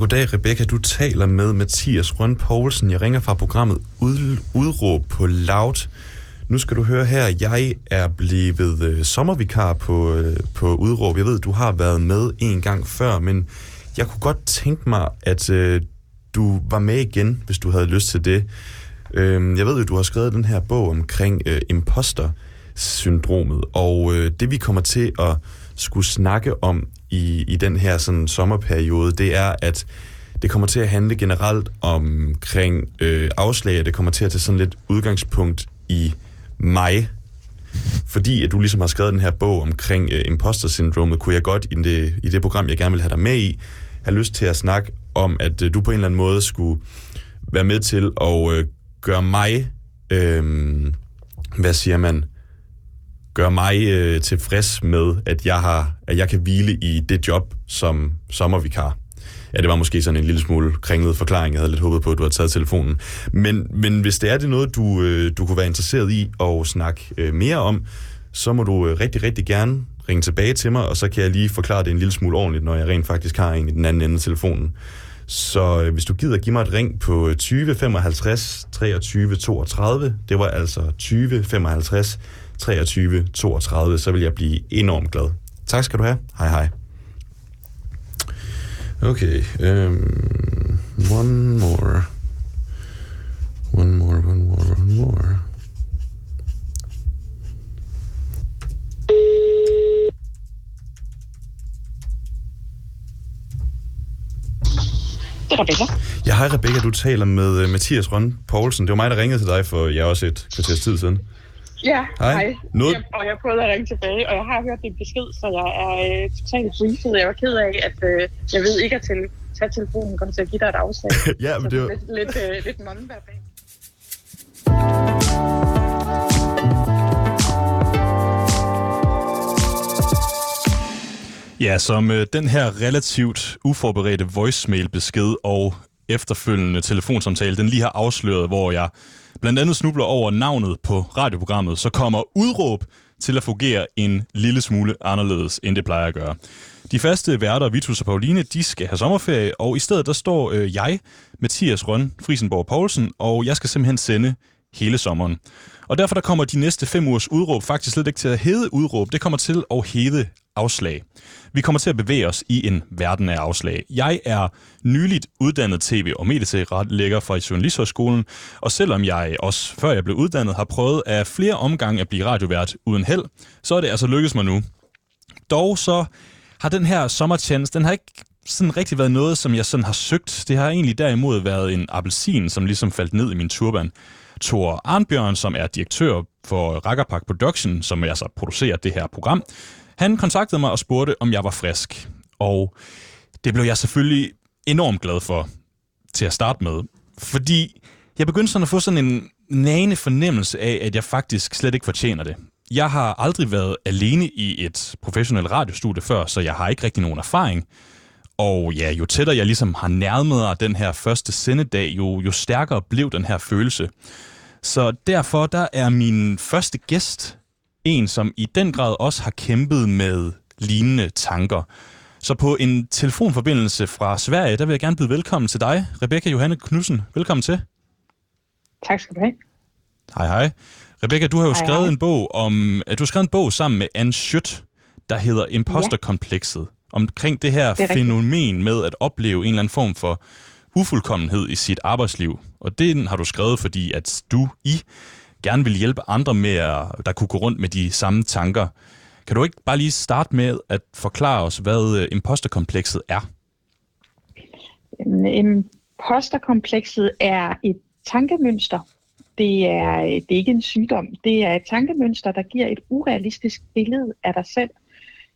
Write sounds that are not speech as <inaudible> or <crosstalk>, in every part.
goddag Rebecca. Du taler med Mathias Røn Poulsen. Jeg ringer fra programmet Ud, Udråb på Loud. Nu skal du høre her, jeg er blevet øh, sommervikar på, øh, på Udråb. Jeg ved, du har været med en gang før, men jeg kunne godt tænke mig, at øh, du var med igen, hvis du havde lyst til det. Øh, jeg ved at du har skrevet den her bog omkring øh, imposter-syndromet, og øh, det vi kommer til at skulle snakke om i, i den her sådan sommerperiode, det er, at det kommer til at handle generelt omkring øh, afslag, og det kommer til at tage sådan lidt udgangspunkt i mig. Fordi at du ligesom har skrevet den her bog omkring øh, imposter-syndromet, kunne jeg godt i det, i det program, jeg gerne vil have dig med i, have lyst til at snakke om, at øh, du på en eller anden måde skulle være med til at øh, gøre mig, øh, hvad siger man, gør mig øh, tilfreds med, at jeg, har, at jeg kan hvile i det job som sommervikar. Ja, det var måske sådan en lille smule kringlet forklaring. Jeg havde lidt håbet på, at du havde taget telefonen. Men, men hvis det er det noget, du, øh, du kunne være interesseret i at snakke øh, mere om, så må du øh, rigtig, rigtig gerne ringe tilbage til mig, og så kan jeg lige forklare det en lille smule ordentligt, når jeg rent faktisk har en i den anden ende af telefonen. Så øh, hvis du gider give mig et ring på 20 55 23 32, det var altså 20 55 23 32, så vil jeg blive enormt glad. Tak skal du have. Hej hej. Okay, um, one more. One more, one more, one more. Det er Rebecca. Ja, hej Rebecca, du taler med uh, Mathias Røn Poulsen. Det var mig, der ringede til dig for jeg også et kvarters tid siden. Ja, Hej. hej. Noget- Jeg, og jeg prøvede at ringe tilbage, og jeg har hørt din besked, så jeg er øh, totalt briefet. Jeg var ked af, at øh, jeg ved ikke at til, tage telefonen kommer til at give dig et afslag. <laughs> Ja, men så det var... lidt, lidt, øh, lidt. Ja, som øh, den her relativt uforberedte voicemail-besked og efterfølgende telefonsamtale, den lige har afsløret, hvor jeg blandt andet snubler over navnet på radioprogrammet, så kommer udråb til at fungere en lille smule anderledes, end det plejer at gøre. De faste værter, Vitus og Pauline, de skal have sommerferie, og i stedet der står øh, jeg, Mathias Røn, Frisenborg Poulsen, og jeg skal simpelthen sende hele sommeren. Og derfor der kommer de næste fem ugers udråb faktisk slet ikke til at hedde udråb, det kommer til at hedde afslag. Vi kommer til at bevæge os i en verden af afslag. Jeg er nyligt uddannet tv- og medietilrettelægger fra Journalisthøjskolen, og selvom jeg også før jeg blev uddannet har prøvet af flere omgange at blive radiovært uden held, så er det altså lykkedes mig nu. Dog så har den her sommertjeneste, den har ikke sådan rigtig været noget, som jeg sådan har søgt. Det har egentlig derimod været en appelsin, som ligesom faldt ned i min turban. Thor Arnbjørn, som er direktør for Rakkerpak Production, som altså producerer det her program, han kontaktede mig og spurgte, om jeg var frisk. Og det blev jeg selvfølgelig enormt glad for til at starte med. Fordi jeg begyndte sådan at få sådan en nagende fornemmelse af, at jeg faktisk slet ikke fortjener det. Jeg har aldrig været alene i et professionelt radiostudie før, så jeg har ikke rigtig nogen erfaring. Og ja, jo tættere jeg ligesom har nærmet mig den her første sendedag, jo, jo stærkere blev den her følelse. Så derfor der er min første gæst en, som i den grad også har kæmpet med lignende tanker. Så på en telefonforbindelse fra Sverige, der vil jeg gerne byde velkommen til dig, Rebecca Johanne Knudsen. Velkommen til. Tak skal du have. Hej hej. Rebecca, du har jo Hej, skrevet hej. en bog om, du har skrevet en bog sammen med Anne Schødt, der hedder Imposterkomplekset. Omkring det her er rigtigt. fænomen med at opleve en eller anden form for ufuldkommenhed i sit arbejdsliv. Og den har du skrevet, fordi at du i gerne vil hjælpe andre med, at, der kunne gå rundt med de samme tanker. Kan du ikke bare lige starte med at forklare os, hvad øh, imposterkomplekset er? Imposterkomplekset er et tankemønster. Det er, det er ikke en sygdom. Det er et tankemønster, der giver et urealistisk billede af dig selv.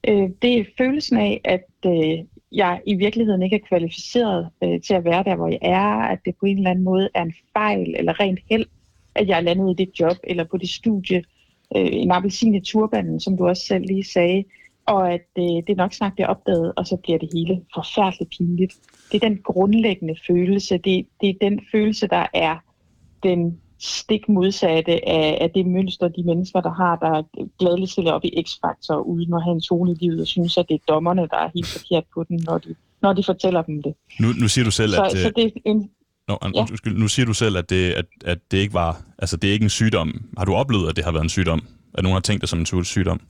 Øh, det er følelsen af, at øh, jeg i virkeligheden ikke er kvalificeret til at være der, hvor jeg er, at det på en eller anden måde er en fejl eller rent held, at jeg er landet i det job eller på det studie, øh, en appelsin i turbanen, som du også selv lige sagde, og at øh, det nok snart bliver opdaget, og så bliver det hele forfærdeligt pinligt. Det er den grundlæggende følelse, det, det er den følelse, der er den stik modsatte af, af det mønster, de mennesker, der har, der gladeligt stiller op i X-Factor, uden at have en tone i livet, og synes, at det er dommerne, der er helt forkert på den, når de, når de fortæller dem det. Nu, nu siger du selv, så, at... Så det er en, Nå, ja. undskyld, nu siger du selv, at det, at, at det ikke var, altså det er ikke en sygdom. Har du oplevet, at det har været en sygdom? At nogen har tænkt det som en sygdom?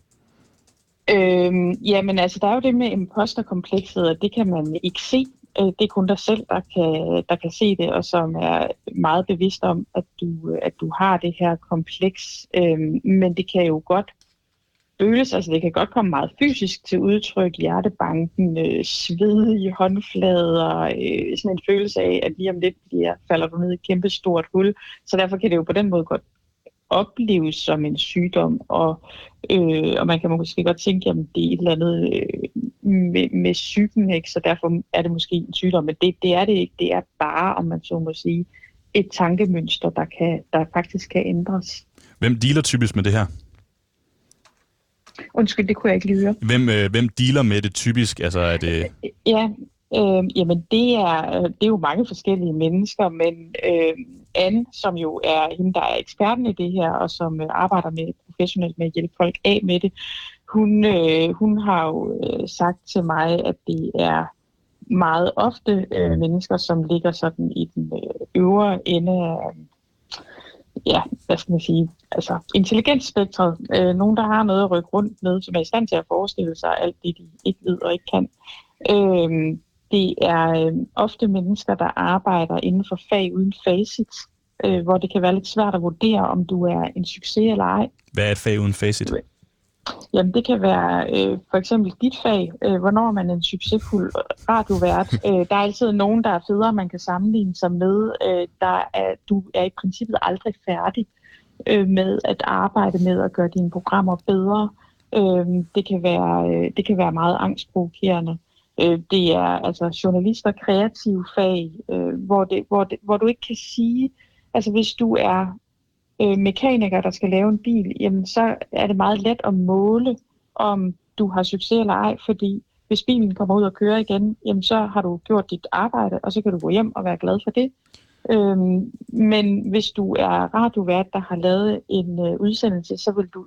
Øhm, jamen altså, der er jo det med imposterkomplekset, og det kan man ikke se. Øh, det er kun dig selv, der kan, der kan se det, og som er meget bevidst om, at du, at du har det her kompleks. Øhm, men det kan jo godt føles, altså det kan godt komme meget fysisk til udtryk, hjertebanken, øh, svedige håndflader, øh, sådan en følelse af, at lige om lidt bliver, falder du ned i et kæmpe stort hul. Så derfor kan det jo på den måde godt opleves som en sygdom, og, øh, og man kan måske godt tænke, at det er et eller andet øh, med, med psyken, ikke? så derfor er det måske en sygdom, men det, det er det ikke. Det er bare, om man så må sige, et tankemønster, der, kan, der faktisk kan ændres. Hvem dealer typisk med det her? Undskyld, det kunne jeg ikke lige høre. Hvem, øh, hvem dealer med det typisk? Altså, er det... Ja, øh, jamen det er, det er jo mange forskellige mennesker, men øh, Anne, som jo er hende, der er eksperten i det her, og som øh, arbejder med professionelt med at hjælpe folk af med det, hun, øh, hun har jo øh, sagt til mig, at det er meget ofte øh, mennesker, som ligger sådan i den øh, øvre ende af, ja, hvad skal man sige, altså intelligensspektret. Øh, nogen, der har noget at rykke rundt med, som er i stand til at forestille sig alt det, de ikke ved og ikke kan. Øh, det er øh, ofte mennesker, der arbejder inden for fag uden facit, øh, hvor det kan være lidt svært at vurdere, om du er en succes eller ej. Hvad er et fag uden facit? Jamen, det kan være øh, for eksempel dit fag. Øh, hvornår er man en succesfuld radiovært? <laughs> Øh, der er altid nogen, der er federe, man kan sammenligne sig med. Øh, der er, du er i princippet aldrig færdig øh, med at arbejde med at gøre dine programmer bedre. Øh, det, kan være, øh, det kan være meget angstprovokerende. Øh, det er altså journalister, kreative fag, øh, hvor, det, hvor, det, hvor du ikke kan sige, altså hvis du er øh, mekaniker, der skal lave en bil, jamen så er det meget let at måle, om du har succes eller ej, fordi hvis bilen kommer ud og kører igen, jamen så har du gjort dit arbejde, og så kan du gå hjem og være glad for det. Øhm, men hvis du er radiovært, der har lavet en øh, udsendelse, så vil du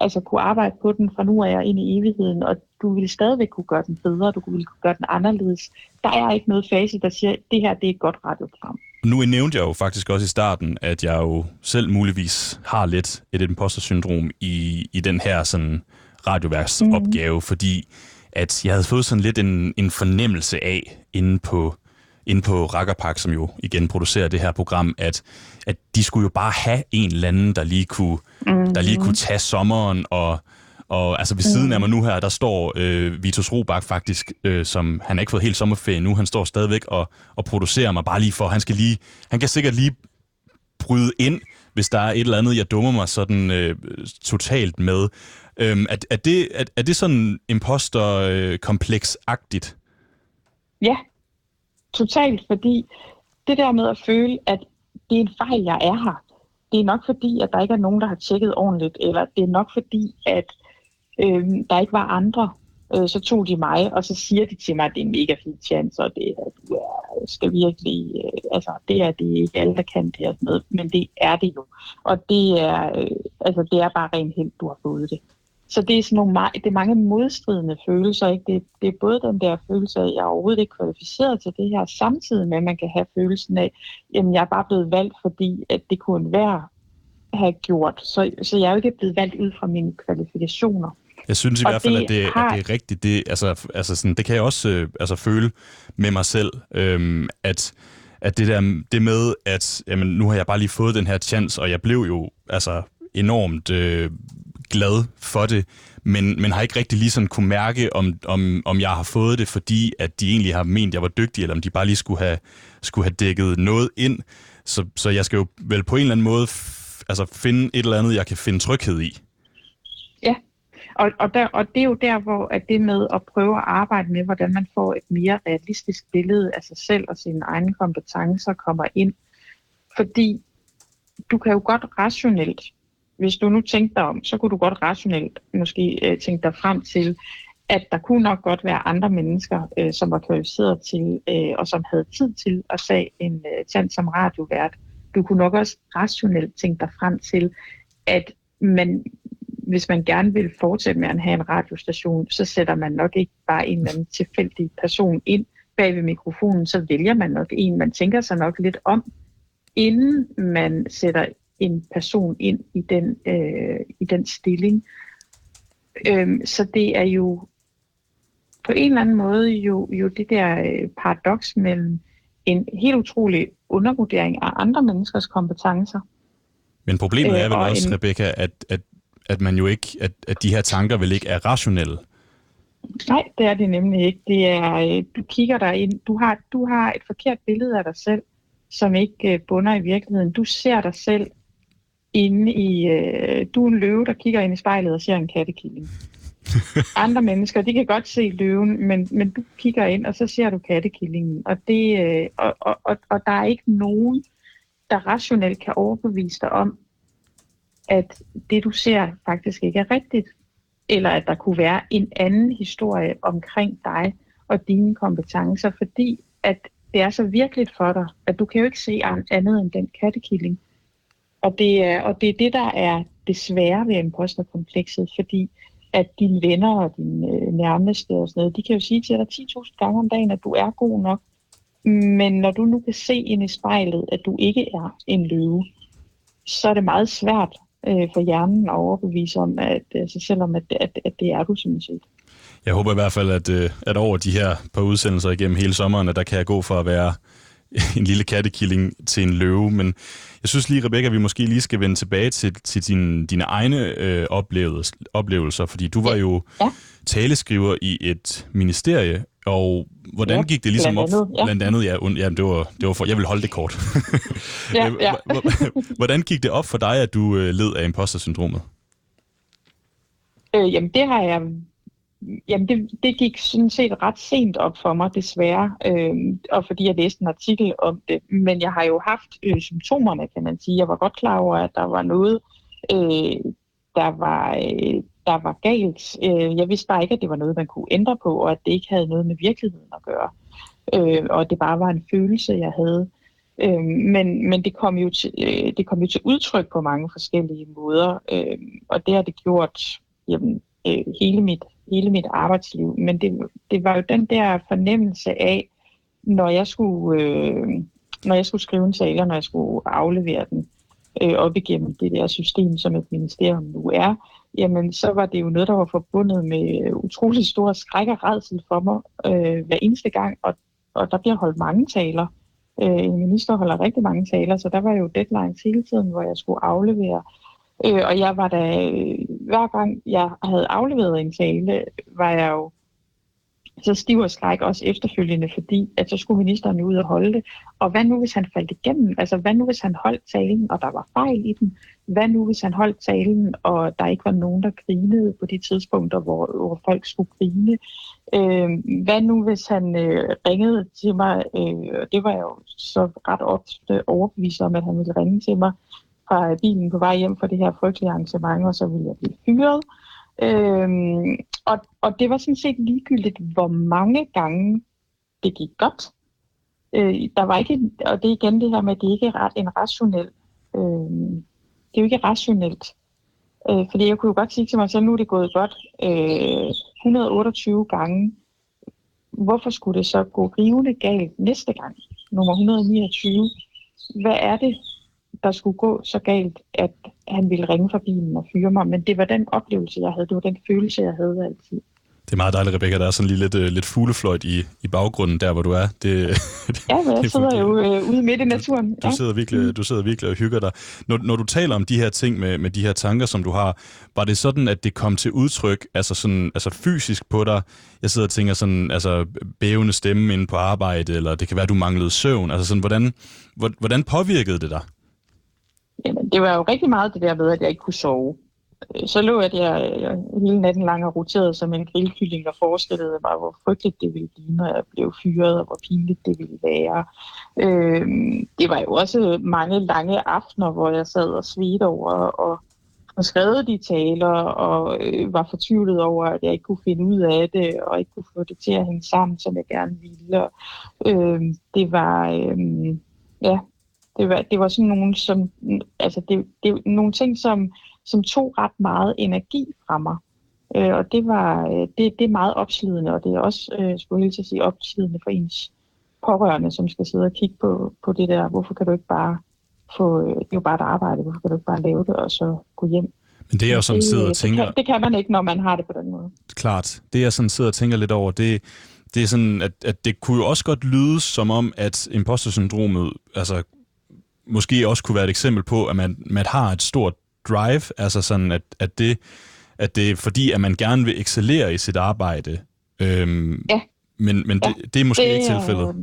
altså kunne arbejde på den fra nu af og ind i evigheden, og du vil stadigvæk kunne gøre den bedre, du vil kunne gøre den anderledes. Der er ikke noget fase, der siger, at det her det er et godt radioprogram. Nu nævnte jeg jo faktisk også i starten, at jeg jo selv muligvis har lidt et imposter-syndrom i, i den her sådan radioværksopgave, mm. fordi at jeg havde fået sådan lidt en, en fornemmelse af inde på, inde på Rakkerpak, som jo igen producerer det her program, at, at de skulle jo bare have en eller anden, der lige kunne, mm. der lige kunne tage sommeren og og altså ved siden af mig nu her, der står øh, Vitus Robak faktisk, øh, som han har ikke fået helt sommerferie nu. Han står stadigvæk og, og producerer mig bare lige for, han skal lige, han kan sikkert lige bryde ind, hvis der er et eller andet, jeg dummer mig sådan øh, totalt med. Øhm, er, er, det, er, er det sådan imposter-kompleks-agtigt? Ja, totalt, fordi det der med at føle, at det er en fejl, jeg er her. Det er nok fordi, at der ikke er nogen, der har tjekket ordentligt, eller det er nok fordi, at øh, der ikke var andre, øh, så tog de mig, og så siger de til mig, at det er en mega fin chance, og det er, du er, skal virkelig, øh, altså det er det ikke alle, der kan det her med, men det er det jo. Og det er, øh, altså det er bare rent held, du har fået det. Så det er sådan nogle, det er mange modstridende følelser. Ikke? Det, det er både den der følelse af, at jeg er overhovedet ikke kvalificeret til det her, samtidig med, at man kan have følelsen af, at jeg er bare blevet valgt, fordi at det kunne være have gjort. Så, så jeg er jo ikke blevet valgt ud fra mine kvalifikationer. Jeg synes i og hvert fald, det at, det, har... at det er rigtigt. Det, altså, altså sådan, det kan jeg også øh, altså, føle med mig selv, øhm, at, at det der det med, at jamen, nu har jeg bare lige fået den her chance, og jeg blev jo altså, enormt øh, glad for det, men, men har ikke rigtig lige sådan kunne mærke, om, om, om jeg har fået det, fordi at de egentlig har ment, at jeg var dygtig, eller om de bare lige skulle have, skulle have dækket noget ind. Så, så jeg skal jo vel på en eller anden måde altså finde et eller andet, jeg kan finde tryghed i. Ja, og, og, der, og det er jo der, hvor at det med at prøve at arbejde med, hvordan man får et mere realistisk billede af sig selv og sine egne kompetencer kommer ind. Fordi du kan jo godt rationelt, hvis du nu tænkte dig om, så kunne du godt rationelt måske øh, tænke dig frem til, at der kunne nok godt være andre mennesker, øh, som var kvalificeret til, øh, og som havde tid til at sige en øh, tand som radiovært, du kunne nok også rationelt tænke dig frem til, at man, hvis man gerne vil fortsætte med at have en radiostation, så sætter man nok ikke bare en eller anden tilfældig person ind bag ved mikrofonen, så vælger man nok en. Man tænker sig nok lidt om, inden man sætter en person ind i den, øh, i den stilling. Øhm, så det er jo på en eller anden måde jo, jo det der øh, paradoks mellem en helt utrolig undervurdering af andre menneskers kompetencer. Men problemet er vel øh, også, en... Rebecca, at, at, at man jo ikke, at, at de her tanker vel ikke er rationelle. Nej, det er det nemlig ikke. Det er, øh, du kigger der ind, du har, du har et forkert billede af dig selv, som ikke øh, bunder i virkeligheden. Du ser dig selv inde i, øh, du er en løve, der kigger ind i spejlet og ser en kattekilling. <laughs> Andre mennesker, de kan godt se løven, men, men du kigger ind, og så ser du kattekillingen. Og, det, øh, og, og, og, og der er ikke nogen, der rationelt kan overbevise dig om, at det du ser faktisk ikke er rigtigt. Eller at der kunne være en anden historie omkring dig og dine kompetencer, fordi at det er så virkeligt for dig, at du kan jo ikke se andet end den kattekilling. Og det er, og det, er det, der er det svære ved imposterkomplekset, fordi at dine venner og dine øh, nærmeste og sådan noget, de kan jo sige til dig 10.000 gange om dagen, at du er god nok. Men når du nu kan se ind i spejlet, at du ikke er en løve, så er det meget svært øh, for hjernen at overbevise om, at, altså selvom at, at, at det er du sådan set. Jeg håber i hvert fald, at, øh, at over de her par udsendelser igennem hele sommeren, at der kan jeg gå for at være <laughs> en lille kattekilling til en løve, men jeg synes lige, Rebecca, vi måske lige skal vende tilbage til, til din, dine egne øh, oplevelser, oplevelser, fordi du var jo ja. taleskriver i et ministerie, og hvordan ja, gik det ligesom blandt andet, op? Ja. Blandt andet, ja, und, ja det, var, det var for, jeg vil holde det kort. <laughs> ja, ja. <laughs> hvordan gik det op for dig, at du øh, led af imposter-syndromet? Øh, jamen, det har jeg Jamen, det, det gik sådan set ret sent op for mig, desværre, øh, og fordi jeg læste en artikel om det. Men jeg har jo haft øh, symptomerne, kan man sige. Jeg var godt klar over, at der var noget, øh, der, var, øh, der var galt. Øh, jeg vidste bare ikke, at det var noget, man kunne ændre på, og at det ikke havde noget med virkeligheden at gøre. Øh, og det bare var en følelse, jeg havde. Øh, men men det, kom jo til, øh, det kom jo til udtryk på mange forskellige måder, øh, og det har det gjort jamen, øh, hele mit hele mit arbejdsliv. Men det, det var jo den der fornemmelse af, når jeg skulle, øh, når jeg skulle skrive en tale, når jeg skulle aflevere den øh, op igennem det der system, som et ministerium nu er, jamen så var det jo noget, der var forbundet med utrolig stor skræk og redsel for mig øh, hver eneste gang, og, og der bliver holdt mange taler. Øh, en minister holder rigtig mange taler, så der var jo deadlines hele tiden, hvor jeg skulle aflevere Øh, Øh, og jeg var da, øh, hver gang jeg havde afleveret en tale, var jeg jo så stiv og skræk også efterfølgende, fordi at så skulle ministeren ud og holde det. Og hvad nu, hvis han faldt igennem? Altså, hvad nu, hvis han holdt talen, og der var fejl i den? Hvad nu, hvis han holdt talen, og der ikke var nogen, der grinede på de tidspunkter, hvor, hvor folk skulle grine? Øh, hvad nu, hvis han øh, ringede til mig? Øh, det var jeg jo så ret ofte overbevist om, at han ville ringe til mig fra bilen på vej hjem fra det her frygtelige arrangement, og så ville jeg blive fyret. Øhm, og, og det var sådan set ligegyldigt, hvor mange gange det gik godt. Øh, der var ikke, og det er igen det her med, at det ikke er en rationel, øh, det er jo ikke rationelt. Øh, fordi jeg kunne jo godt sige til mig selv, nu er det gået godt øh, 128 gange. Hvorfor skulle det så gå rivende galt næste gang, nummer 129? Hvad er det, der skulle gå så galt, at han ville ringe fra bilen og fyre mig. Men det var den oplevelse, jeg havde. Det var den følelse, jeg havde altid. Det er meget dejligt, Rebecca. Der er sådan lige lidt, uh, lidt fuglefløjt i, i baggrunden, der hvor du er. Det, ja, <laughs> jeg det sidder jo uh, ude midt i naturen. Du, ja. sidder virkelig, mm. du sidder virkelig og hygger dig. Når, når du taler om de her ting med, med de her tanker, som du har, var det sådan, at det kom til udtryk altså sådan, altså fysisk på dig? Jeg sidder og tænker sådan, altså bævende stemme inde på arbejde, eller det kan være, du manglede søvn. Altså sådan, hvordan, hvordan påvirkede det dig? Jamen, det var jo rigtig meget det der med, at jeg ikke kunne sove. Øh, så lå jeg der øh, hele natten lang og roterede som en grillkylling og forestillede mig, hvor frygteligt det ville blive, når jeg blev fyret, og hvor pinligt det ville være. Øh, det var jo også mange lange aftener, hvor jeg sad og svedte over og, og skrev de taler, og øh, var fortvivlet over, at jeg ikke kunne finde ud af det, og ikke kunne få det til at hænge sammen, som jeg gerne ville. Øh, det var... Øh, ja, det var, det var sådan nogle, som, altså det, det, nogle ting, som, som tog ret meget energi fra mig. Øh, og det, var, øh, det, det er meget opslidende, og det er også, øh, skulle jeg sige, opslidende for ens pårørende, som skal sidde og kigge på, på det der, hvorfor kan du ikke bare få, øh, det er jo bare et arbejde, hvorfor kan du ikke bare lave det, og så gå hjem. Men det jeg sådan sidder og tænker... Det kan, det kan man ikke, når man har det på den måde. Klart. Det jeg sådan sidder og tænker lidt over, det, det er sådan, at, at det kunne jo også godt lyde som om, at imposter-syndromet altså, måske også kunne være et eksempel på, at man, man har et stort drive, altså sådan, at, at, det, at det er fordi, at man gerne vil excellere i sit arbejde. Øhm, ja. Men, men ja. det, det er måske det, ikke tilfældet. Øh,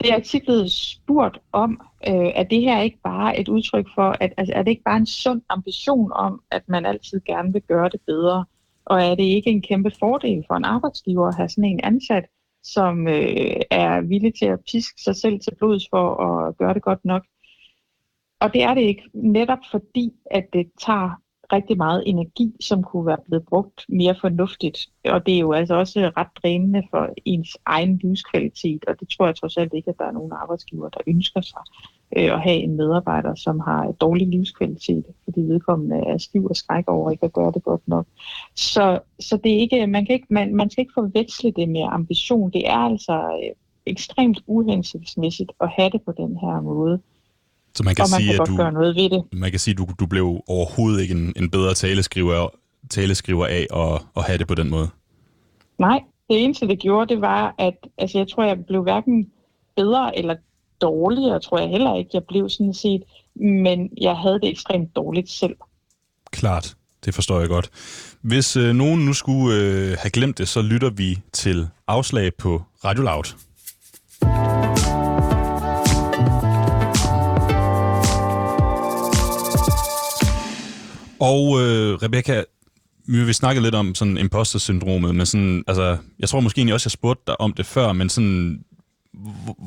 det er tit blevet spurgt om, øh, at det her ikke bare et udtryk for, at altså, er det ikke bare en sund ambition om, at man altid gerne vil gøre det bedre? Og er det ikke en kæmpe fordel for en arbejdsgiver at have sådan en ansat, som øh, er villig til at piske sig selv til blods for at gøre det godt nok? Og det er det ikke, netop fordi, at det tager rigtig meget energi, som kunne være blevet brugt mere fornuftigt. Og det er jo altså også ret drænende for ens egen livskvalitet, og det tror jeg trods alt ikke, at der er nogen arbejdsgiver, der ønsker sig øh, at have en medarbejder, som har dårlig livskvalitet, fordi vedkommende er stiv og skræk over ikke at gøre det godt nok. Så, så det er ikke, man, kan ikke, man, man skal ikke forveksle det med ambition. Det er altså øh, ekstremt uhensigtsmæssigt at have det på den her måde. Så man kan, og man sige, kan at du, gøre noget ved det. Man kan sige, at du, du blev overhovedet ikke en, en bedre taleskriver, taleskriver af at, at have det på den måde. Nej, det eneste, det gjorde, det var, at altså, jeg tror, jeg blev hverken bedre eller dårligere, tror jeg heller ikke, jeg blev sådan set, men jeg havde det ekstremt dårligt selv. Klart, det forstår jeg godt. Hvis øh, nogen nu skulle øh, have glemt det, så lytter vi til afslag på Radio Loud. Og øh, Rebecca, vi vil snakke lidt om sådan imposter-syndromet, men sådan, altså, jeg tror måske egentlig også, jeg spurgte dig om det før, men sådan,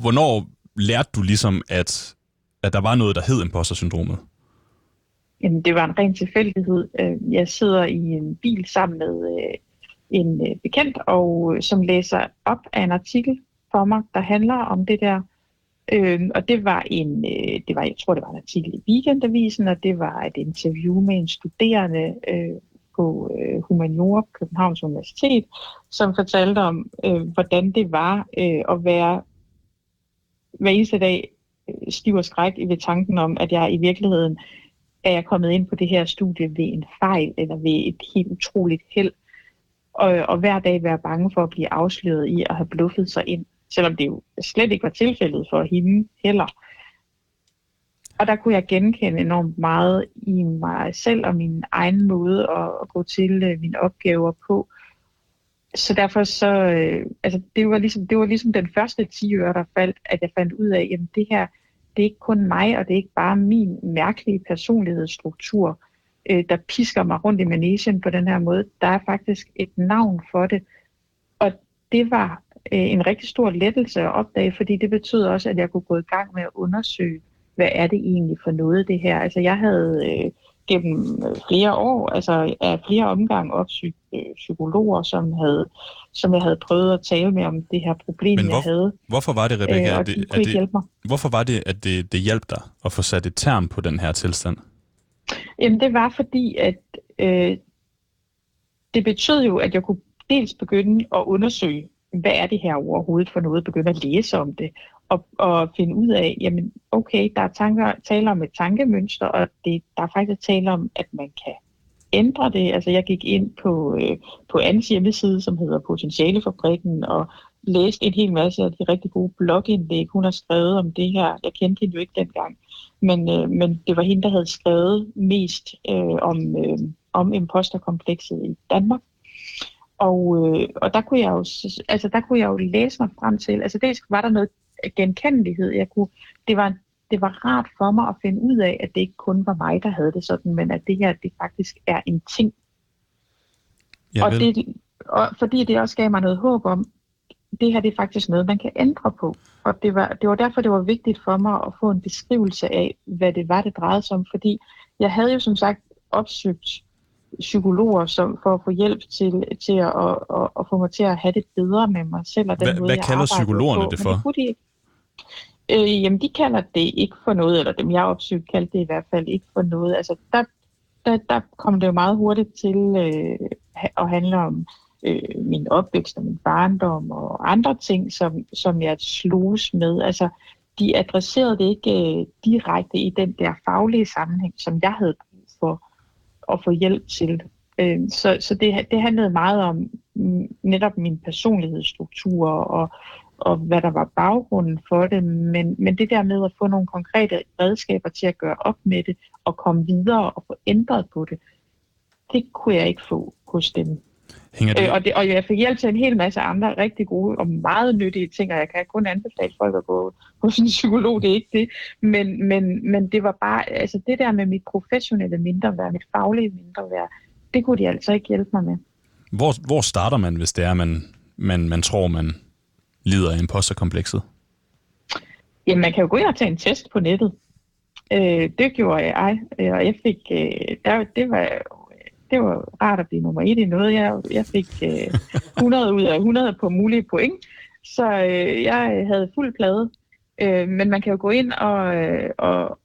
hvornår lærte du ligesom, at, at der var noget, der hed imposter-syndromet? Jamen, det var en ren tilfældighed. Øh, jeg sidder i en bil sammen med øh, en øh, bekendt, og som læser op af en artikel for mig, der handler om det der Øh, og det var en, øh, det var, jeg tror, det var en artikel i Weekendavisen, og det var et interview med en studerende øh, på øh, Humaniora Københavns Universitet, som fortalte om, øh, hvordan det var øh, at være hver eneste dag øh, stiv og skræk ved tanken om, at jeg i virkeligheden er jeg kommet ind på det her studie ved en fejl eller ved et helt utroligt held. Og, og hver dag være bange for at blive afsløret i at have bluffet sig ind selvom det jo slet ikke var tilfældet for hende heller. Og der kunne jeg genkende enormt meget i mig selv og min egen måde at, at gå til øh, mine opgaver på. Så derfor så, øh, altså det var, ligesom, det var ligesom den første 10 øre, der faldt, at jeg fandt ud af, jamen det her, det er ikke kun mig, og det er ikke bare min mærkelige personlighedsstruktur, øh, der pisker mig rundt i managen på den her måde. Der er faktisk et navn for det. Og det var en rigtig stor lettelse at opdage, fordi det betød også, at jeg kunne gå i gang med at undersøge, hvad er det egentlig for noget det her. Altså jeg havde øh, gennem flere år, altså af flere omgange opsøgt øh, psykologer, som, havde, som jeg havde prøvet at tale med om det her problem, Men hvor, jeg havde. Hvorfor var det, Rebecca, øh, at det, at det, hvorfor var det, at det, det hjalp dig at få sat et term på den her tilstand? Jamen det var fordi, at øh, det betød jo, at jeg kunne dels begynde at undersøge, hvad er det her overhovedet for noget, begynde at læse om det, og, og finde ud af, jamen okay, der er tanker, taler om et tankemønster, og det, der er faktisk tale om, at man kan ændre det. Altså jeg gik ind på, øh, på Annes hjemmeside, som hedder Potentialefabrikken, og læste en hel masse af de rigtig gode blogindlæg, hun har skrevet om det her. Jeg kendte hende jo ikke dengang, men, øh, men det var hende, der havde skrevet mest øh, om, øh, om imposterkomplekset i Danmark. Og, øh, og der, kunne jeg jo, altså, der kunne jeg jo læse mig frem til, altså dels var der noget genkendelighed. Jeg kunne, det, var, det var rart for mig at finde ud af, at det ikke kun var mig, der havde det sådan, men at det her det faktisk er en ting. Og, det, og fordi det også gav mig noget håb om, det her det er faktisk noget, man kan ændre på. Og det var, det var derfor, det var vigtigt for mig at få en beskrivelse af, hvad det var, det drejede sig om. Fordi jeg havde jo som sagt opsøgt psykologer som, for at få hjælp til, til at, at, at, at få mig til at have det bedre med mig selv. Og den hvad måde, hvad kalder psykologerne på. det for? Men det de Øh, jamen, de kalder det ikke for noget, eller dem jeg har opsøgt kaldte det i hvert fald ikke for noget. Altså, der, der, der kom det jo meget hurtigt til øh, at handle om øh, min opvækst og min barndom og andre ting, som, som jeg sloges med. Altså, de adresserede det ikke øh, direkte i den der faglige sammenhæng, som jeg havde at få hjælp til. Øh, så så det, det handlede meget om netop min personlighedsstruktur og, og hvad der var baggrunden for det, men, men det der med at få nogle konkrete redskaber til at gøre op med det og komme videre og få ændret på det, det kunne jeg ikke få hos dem. Hænger det? Øh, og, det, og jeg fik hjælp til en hel masse andre rigtig gode og meget nyttige ting, og jeg kan kun anbefale folk at gå hos en psykolog, det er ikke det. Men, men, men det var bare, altså det der med mit professionelle mindre værd, mit faglige mindre værd, det kunne de altså ikke hjælpe mig med. Hvor, hvor starter man, hvis det er, man, man, man tror, man lider af imposterkomplekset? Jamen, man kan jo gå ind og tage en test på nettet. Øh, det gjorde jeg, øh, og jeg fik, øh, der, det var det var rart at blive nummer et i noget. Jeg, jeg fik øh, 100 ud af 100 på mulige point, så øh, jeg havde fuld plade. Øh, men man kan jo gå ind og, øh, og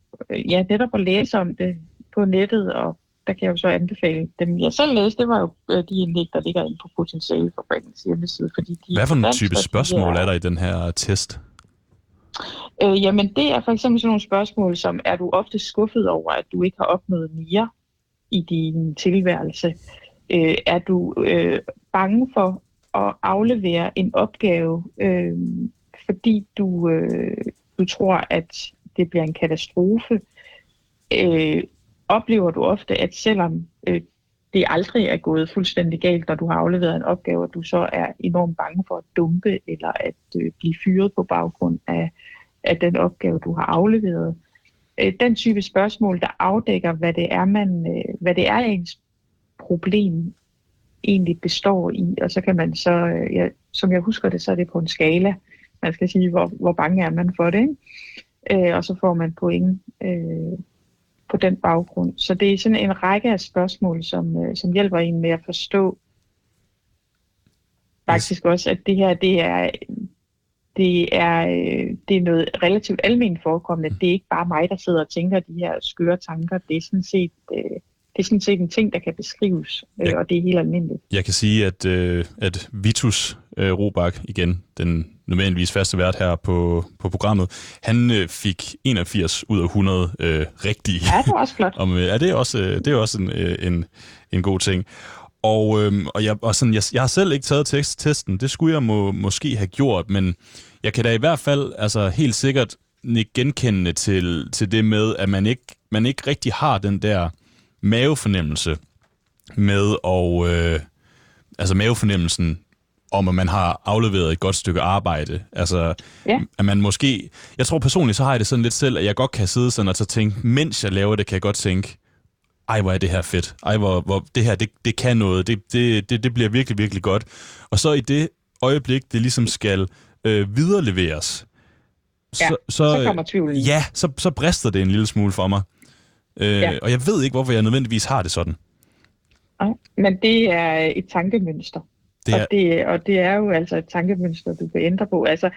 ja, netop at læse om det på nettet, og der kan jeg jo så anbefale dem. Jeg selv læste, det var jo øh, de indlæg, der ligger inde på potentiale forbringens hjemmeside. Fordi de Hvad for en type spørgsmål er der i den her test? Øh, jamen, det er for eksempel sådan nogle spørgsmål, som er du ofte skuffet over, at du ikke har opnået mere i din tilværelse? Øh, er du øh, bange for at aflevere en opgave, øh, fordi du, øh, du tror, at det bliver en katastrofe? Øh, oplever du ofte, at selvom øh, det aldrig er gået fuldstændig galt, når du har afleveret en opgave, at du så er enormt bange for at dumpe eller at øh, blive fyret på baggrund af, af den opgave, du har afleveret. Øh, den type spørgsmål, der afdækker, hvad det er, man, øh, hvad det er ens problem egentlig består i, og så kan man så, øh, ja, som jeg husker det, så er det på en skala. Man skal sige, hvor, hvor bange er man for det, ikke? Øh, og så får man point øh, på den baggrund. Så det er sådan en række af spørgsmål, som, øh, som hjælper en med at forstå faktisk også, at det her det er, det er, øh, det er noget relativt almindeligt forekommende. Det er ikke bare mig, der sidder og tænker de her skøre tanker. Det er sådan set, øh, det er sådan set en ting, der kan beskrives, jeg, og det er helt almindeligt. Jeg kan sige, at, at Vitus Robak, igen den nødvendigvis faste vært her på, på programmet, han øh, fik 81 ud af 100 øh, rigtige. Ja, det var også flot. <laughs> Om, øh, ja, det er også, øh, det er også en, øh, en, en god ting. Og, øh, og, jeg, og sådan, jeg, jeg har selv ikke taget tekst, testen, det skulle jeg må, måske have gjort, men jeg kan da i hvert fald altså, helt sikkert genkende til, til det med, at man ikke, man ikke rigtig har den der mavefornemmelse med og øh, altså mavefornemmelsen om, at man har afleveret et godt stykke arbejde. Altså, ja. at man måske... Jeg tror personligt, så har jeg det sådan lidt selv, at jeg godt kan sidde sådan og så tænke, mens jeg laver det, kan jeg godt tænke, ej, hvor er det her fedt. Ej, hvor, hvor det her, det, det kan noget. Det, det, det, det bliver virkelig, virkelig godt. Og så i det øjeblik, det ligesom skal øh, videreleveres, så, ja, så, så kommer tvivlen. Ja, så, så brister det en lille smule for mig. Øh, ja. Og jeg ved ikke, hvorfor jeg nødvendigvis har det sådan. Nej, men det er et tankemønster. Det er... Og, det, og det er jo altså et tankemønster, du kan ændre på. Altså,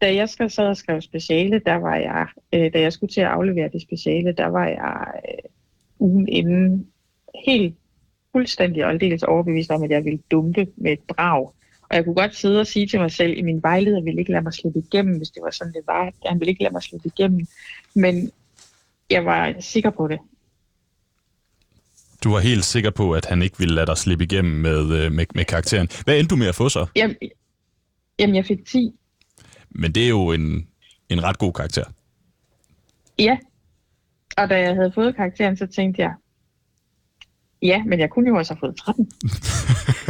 da jeg skal sad og skrev speciale, der var jeg, øh, da jeg skulle til at aflevere det speciale, der var jeg øh, ugen inden helt fuldstændig og aldeles overbevist om, at jeg ville dumpe med et brag. Og jeg kunne godt sidde og sige til mig selv, at min vejleder ville ikke lade mig slippe igennem, hvis det var sådan, det var. Han ville ikke lade mig slippe igennem. Men jeg var sikker på det. Du var helt sikker på, at han ikke ville lade dig slippe igennem med, øh, med, med karakteren. Hvad endte du med at få så? Jamen, jamen, jeg fik 10. Men det er jo en, en ret god karakter. Ja. Og da jeg havde fået karakteren, så tænkte jeg, ja, men jeg kunne jo også have fået 13.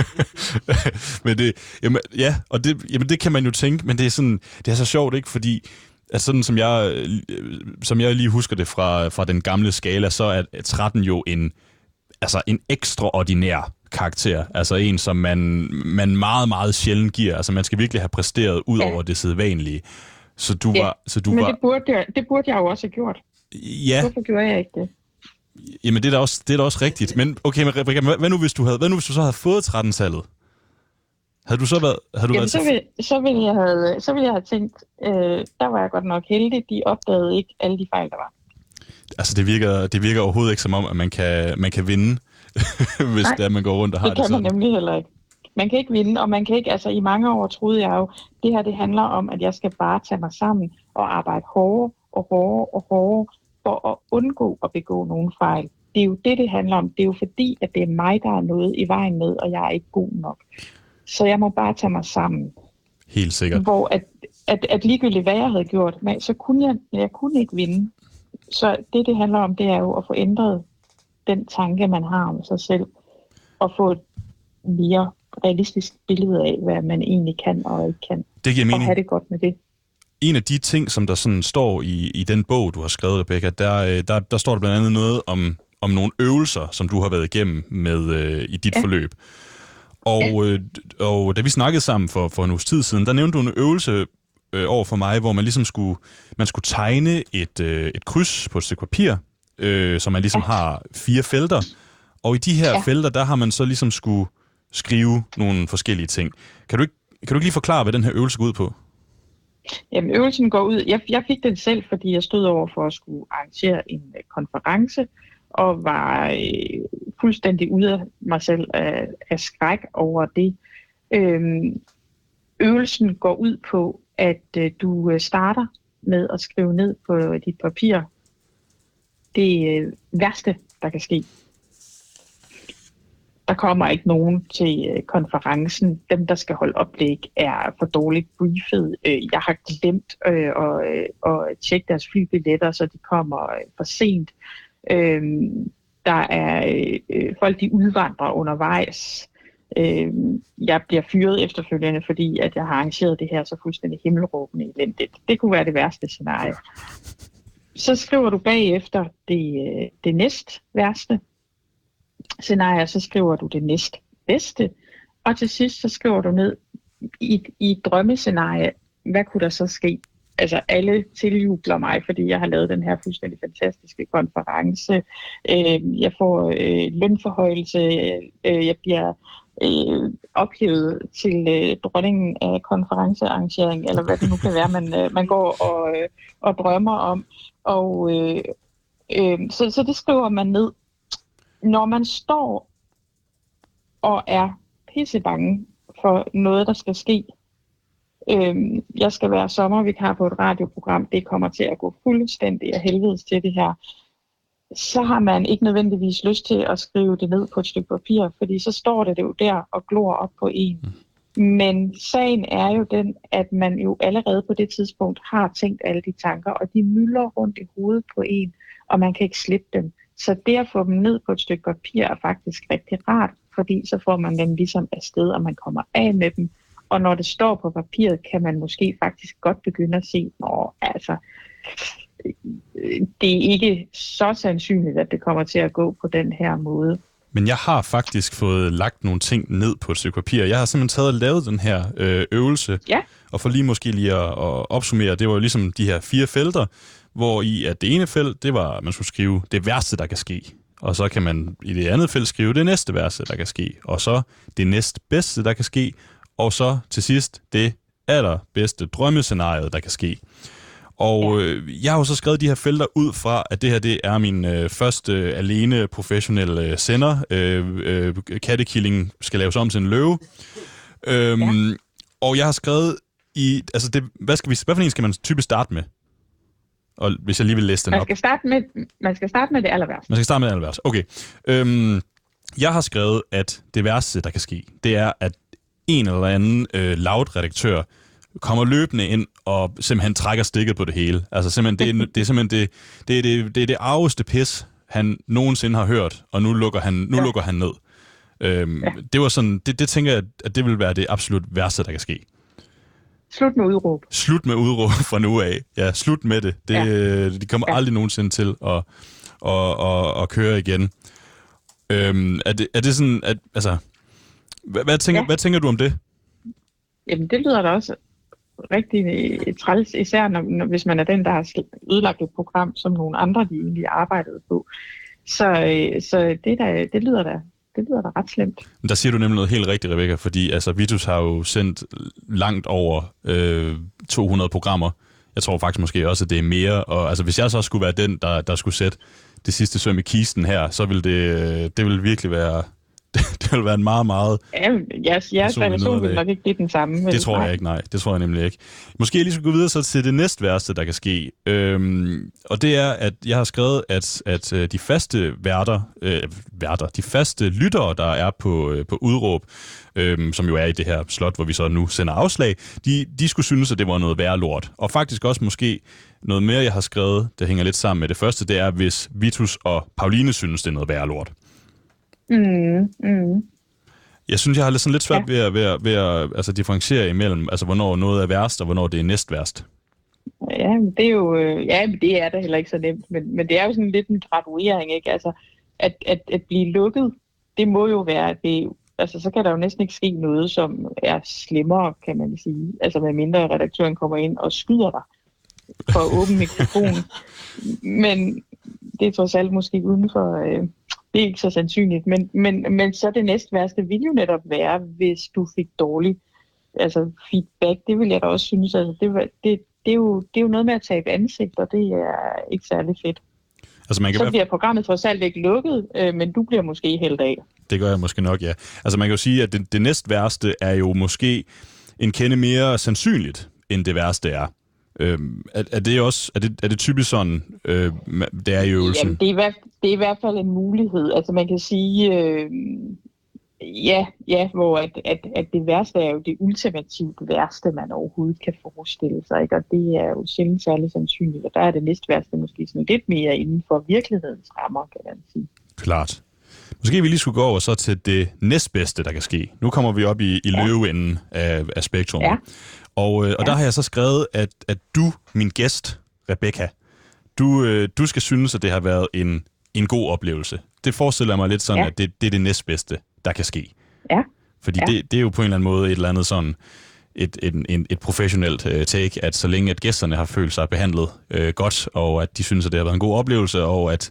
<laughs> men det, jamen, ja, og det, jamen, det kan man jo tænke, men det er, sådan, det er så sjovt, ikke? Fordi altså sådan som jeg, øh, som jeg lige husker det fra, fra den gamle skala, så er 13 jo en, altså en ekstraordinær karakter. Altså en, som man, man meget, meget sjældent giver. Altså man skal virkelig have præsteret ud ja. over det sædvanlige. Så du ja. var... Så du Men var... det, burde jeg, det burde jeg jo også have gjort. Ja. Hvorfor gjorde jeg ikke det? Jamen, det er da også, det er da også rigtigt. Men okay, men Rebecca, hvad nu, hvis du havde, hvad nu, hvis du så havde fået 13-tallet? Havde du så været... Havde du Jamen, været så, vil, så, ville jeg have, så ville jeg have tænkt, øh, der var jeg godt nok heldig, de opdagede ikke alle de fejl, der var. Altså, det virker, det virker overhovedet ikke som om, at man kan, man kan vinde, <laughs> hvis Nej, det er, man går rundt og har Det det, kan man sådan. nemlig heller ikke. Man kan ikke vinde, og man kan ikke, altså i mange år troede jeg jo, det her det handler om, at jeg skal bare tage mig sammen og arbejde hårdere og hårdere og hårdere for at undgå at begå nogle fejl. Det er jo det, det handler om. Det er jo fordi, at det er mig, der er noget i vejen med, og jeg er ikke god nok. Så jeg må bare tage mig sammen. Helt sikkert. Hvor at, at, at ligegyldigt hvad jeg havde gjort, men så kunne jeg, jeg kunne ikke vinde. Så det, det handler om, det er jo at få ændret den tanke, man har om sig selv, og få et mere realistisk billede af, hvad man egentlig kan og ikke kan, Det giver og mening. have det godt med det. En af de ting, som der sådan står i, i den bog, du har skrevet, Rebecca, der, øh, der, der står der blandt andet noget om, om nogle øvelser, som du har været igennem med øh, i dit ja. Ja. forløb. Og, øh, og da vi snakkede sammen for, for en uges tid siden, der nævnte du en øvelse øh, over for mig, hvor man ligesom skulle, man skulle tegne et, øh, et kryds på et stykke papir, øh, så man ligesom ja. har fire felter. Og i de her ja. Ja. felter, der har man så ligesom skulle skrive nogle forskellige ting. Kan du ikke, kan du ikke lige forklare, hvad den her øvelse går ud på? Jamen, øvelsen går ud. Jeg, jeg fik den selv, fordi jeg stod over for at skulle arrangere en øh, konference, og var øh, fuldstændig ude af mig selv af, af skræk over det. Øhm, øvelsen går ud på, at øh, du øh, starter med at skrive ned på dit papir det øh, værste, der kan ske. Der kommer ikke nogen til øh, konferencen. Dem, der skal holde oplæg, er for dårligt briefet. Øh, jeg har glemt øh, at, øh, at tjekke deres flybilletter, så de kommer øh, for sent. Øh, der er øh, øh, folk, de udvandrer undervejs. Øh, jeg bliver fyret efterfølgende, fordi at jeg har arrangeret det her så fuldstændig himmelråbende elendigt. Det kunne være det værste scenarie. Så skriver du bagefter det, øh, det næst værste scenarier, så skriver du det næst bedste, og til sidst så skriver du ned i, i et drømmescenarie, hvad kunne der så ske? Altså alle tiljubler mig, fordi jeg har lavet den her fuldstændig fantastiske konference. Øh, jeg får øh, lønforhøjelse, øh, jeg bliver øh, ophævet til øh, dronningen af konferencearrangering, eller hvad det nu kan være, man, øh, man går og, øh, og drømmer om. Og øh, øh, så, så det skriver man ned. Når man står og er pissebange for noget, der skal ske, øh, jeg skal være sommervikar på et radioprogram, det kommer til at gå fuldstændig af helvedes til det her, så har man ikke nødvendigvis lyst til at skrive det ned på et stykke papir, fordi så står det jo der og glor op på en. Men sagen er jo den, at man jo allerede på det tidspunkt har tænkt alle de tanker, og de mylder rundt i hovedet på en, og man kan ikke slippe dem. Så det at få dem ned på et stykke papir er faktisk rigtig rart, fordi så får man dem ligesom afsted, og man kommer af med dem. Og når det står på papiret, kan man måske faktisk godt begynde at se, at altså, det er ikke så sandsynligt, at det kommer til at gå på den her måde. Men jeg har faktisk fået lagt nogle ting ned på et stykke papir. Jeg har simpelthen taget og lavet den her øh, øvelse, Ja. og for lige måske lige at, at opsummere, det var jo ligesom de her fire felter, hvor i at det ene felt, det var, at man skulle skrive det værste, der kan ske. Og så kan man i det andet felt skrive det næste værste, der kan ske. Og så det næste bedste, der kan ske. Og så til sidst det allerbedste drømmescenariet, der kan ske. Og øh, jeg har jo så skrevet de her felter ud fra, at det her det er min øh, første øh, alene professionelle øh, sender. Øh, øh, kattekilling skal laves om til en løve. Øhm, ja. Og jeg har skrevet i... Altså, det, hvad, skal vi, hvad for en skal man typisk starte med? Og hvis jeg lige vil læse den Man op. skal starte med, man skal starte med det aller værste. Man skal starte med det aller værste. Okay. Øhm, jeg har skrevet, at det værste, der kan ske, det er, at en eller anden øh, loud-redaktør kommer løbende ind og simpelthen trækker stikket på det hele. Altså simpelthen, det er, det er simpelthen det, det, er det, det, er det arveste pis, han nogensinde har hørt, og nu lukker han, nu ja. Lukker han ned. Øhm. Ja. Det var sådan, det, det tænker jeg, at det vil være det absolut værste, der kan ske. Slut med udråb. Slut med udråb <laughs> fra nu af. Ja, slut med det. det ja. De kommer ja. Aldrig nogensinde til at, at, at, at køre igen. Øhm, er, det, er det sådan, at, altså, hvad, hvad, tænker, ja. Hvad tænker du om det? Jamen, det lyder da også rigtig øh, træls, især når, når, hvis man er den, der har ødelagt et program, som nogle andre de egentlig arbejdede på. Så, øh, så det, der, det lyder da det lyder da ret slemt. Der siger du nemlig noget helt rigtigt, Rebecca, fordi altså, Vitus har jo sendt langt over øh, 200 programmer. Jeg tror faktisk måske også, at det er mere. Og altså, hvis jeg så skulle være den, der, der skulle sætte det sidste søm i kisten her, så ville det, øh, det ville virkelig være <laughs> det vil være en meget, meget... Ja, jeres, jeres relation vil nok ikke blive den samme. Vel? Det tror jeg ikke, nej. Det tror jeg nemlig ikke. Måske jeg lige skal gå videre så til det næste værste, der kan ske. Øhm, og det er, at jeg har skrevet, at, at øh, de faste værter, øh, værter, de faste lyttere, der er på, øh, på udråb, øh, som jo er i det her slot, hvor vi så nu sender afslag, de, de skulle synes, at det var noget værre lort. Og faktisk også måske noget mere, jeg har skrevet, det hænger lidt sammen med det første, det er, hvis Vitus og Pauline synes, det er noget værre lort. Mm, mm. Jeg synes, jeg har lidt, sådan lidt svært ja. ved, at, ved, at, ved at altså, differentiere imellem, altså hvornår noget er værst, og hvornår det er næst værst. Ja, men det er jo, øh, ja, men det er da heller ikke så nemt, men, men det er jo sådan lidt en graduering, ikke? Altså, at, at, at blive lukket, det må jo være, det, altså så kan der jo næsten ikke ske noget, som er slemmere, kan man sige. Altså med mindre redaktøren kommer ind og skyder dig for at åbne mikrofon. <laughs> men det er trods alt måske uden for, øh, det er ikke så sandsynligt, men, men, men så det næste værste vil jo netop være, hvis du fik dårlig altså feedback. Det vil jeg da også synes. Altså, det, det, det, er jo, det er jo noget med at tabe ansigt, og det er ikke særlig fedt. Altså man kan så bliver programmet for alt ikke lukket, øh, men du bliver måske helt af. Det gør jeg måske nok, ja. Altså man kan jo sige, at det, det næst værste er jo måske en kende mere sandsynligt, end det værste er. Øhm, er, er, det også, er, det, er det typisk sådan, øh, det er i øvelsen? Jamen, det, er i hvert, det er i hvert fald en mulighed. Altså man kan sige, øh, ja, ja, hvor at, at, at det værste er jo det ultimativt værste, man overhovedet kan forestille sig. Ikke? Og det er jo sjældent særlig sandsynligt. Og der er det næste værste måske sådan lidt mere inden for virkelighedens rammer, kan man sige. Klart. Måske vi lige skulle gå over så til det næstbedste, der kan ske. Nu kommer vi op i, i ja. løveenden af, af spektrum. Ja. Og, øh, og ja. der har jeg så skrevet, at, at du, min gæst, Rebecca, du, øh, du skal synes, at det har været en, en god oplevelse. Det forestiller mig lidt sådan, ja. at det, det er det næstbedste, der kan ske. Ja. Fordi ja. Det, det er jo på en eller anden måde et eller andet sådan et, et, et, et professionelt uh, take, at så længe at gæsterne har følt sig behandlet uh, godt, og at de synes, at det har været en god oplevelse, og at,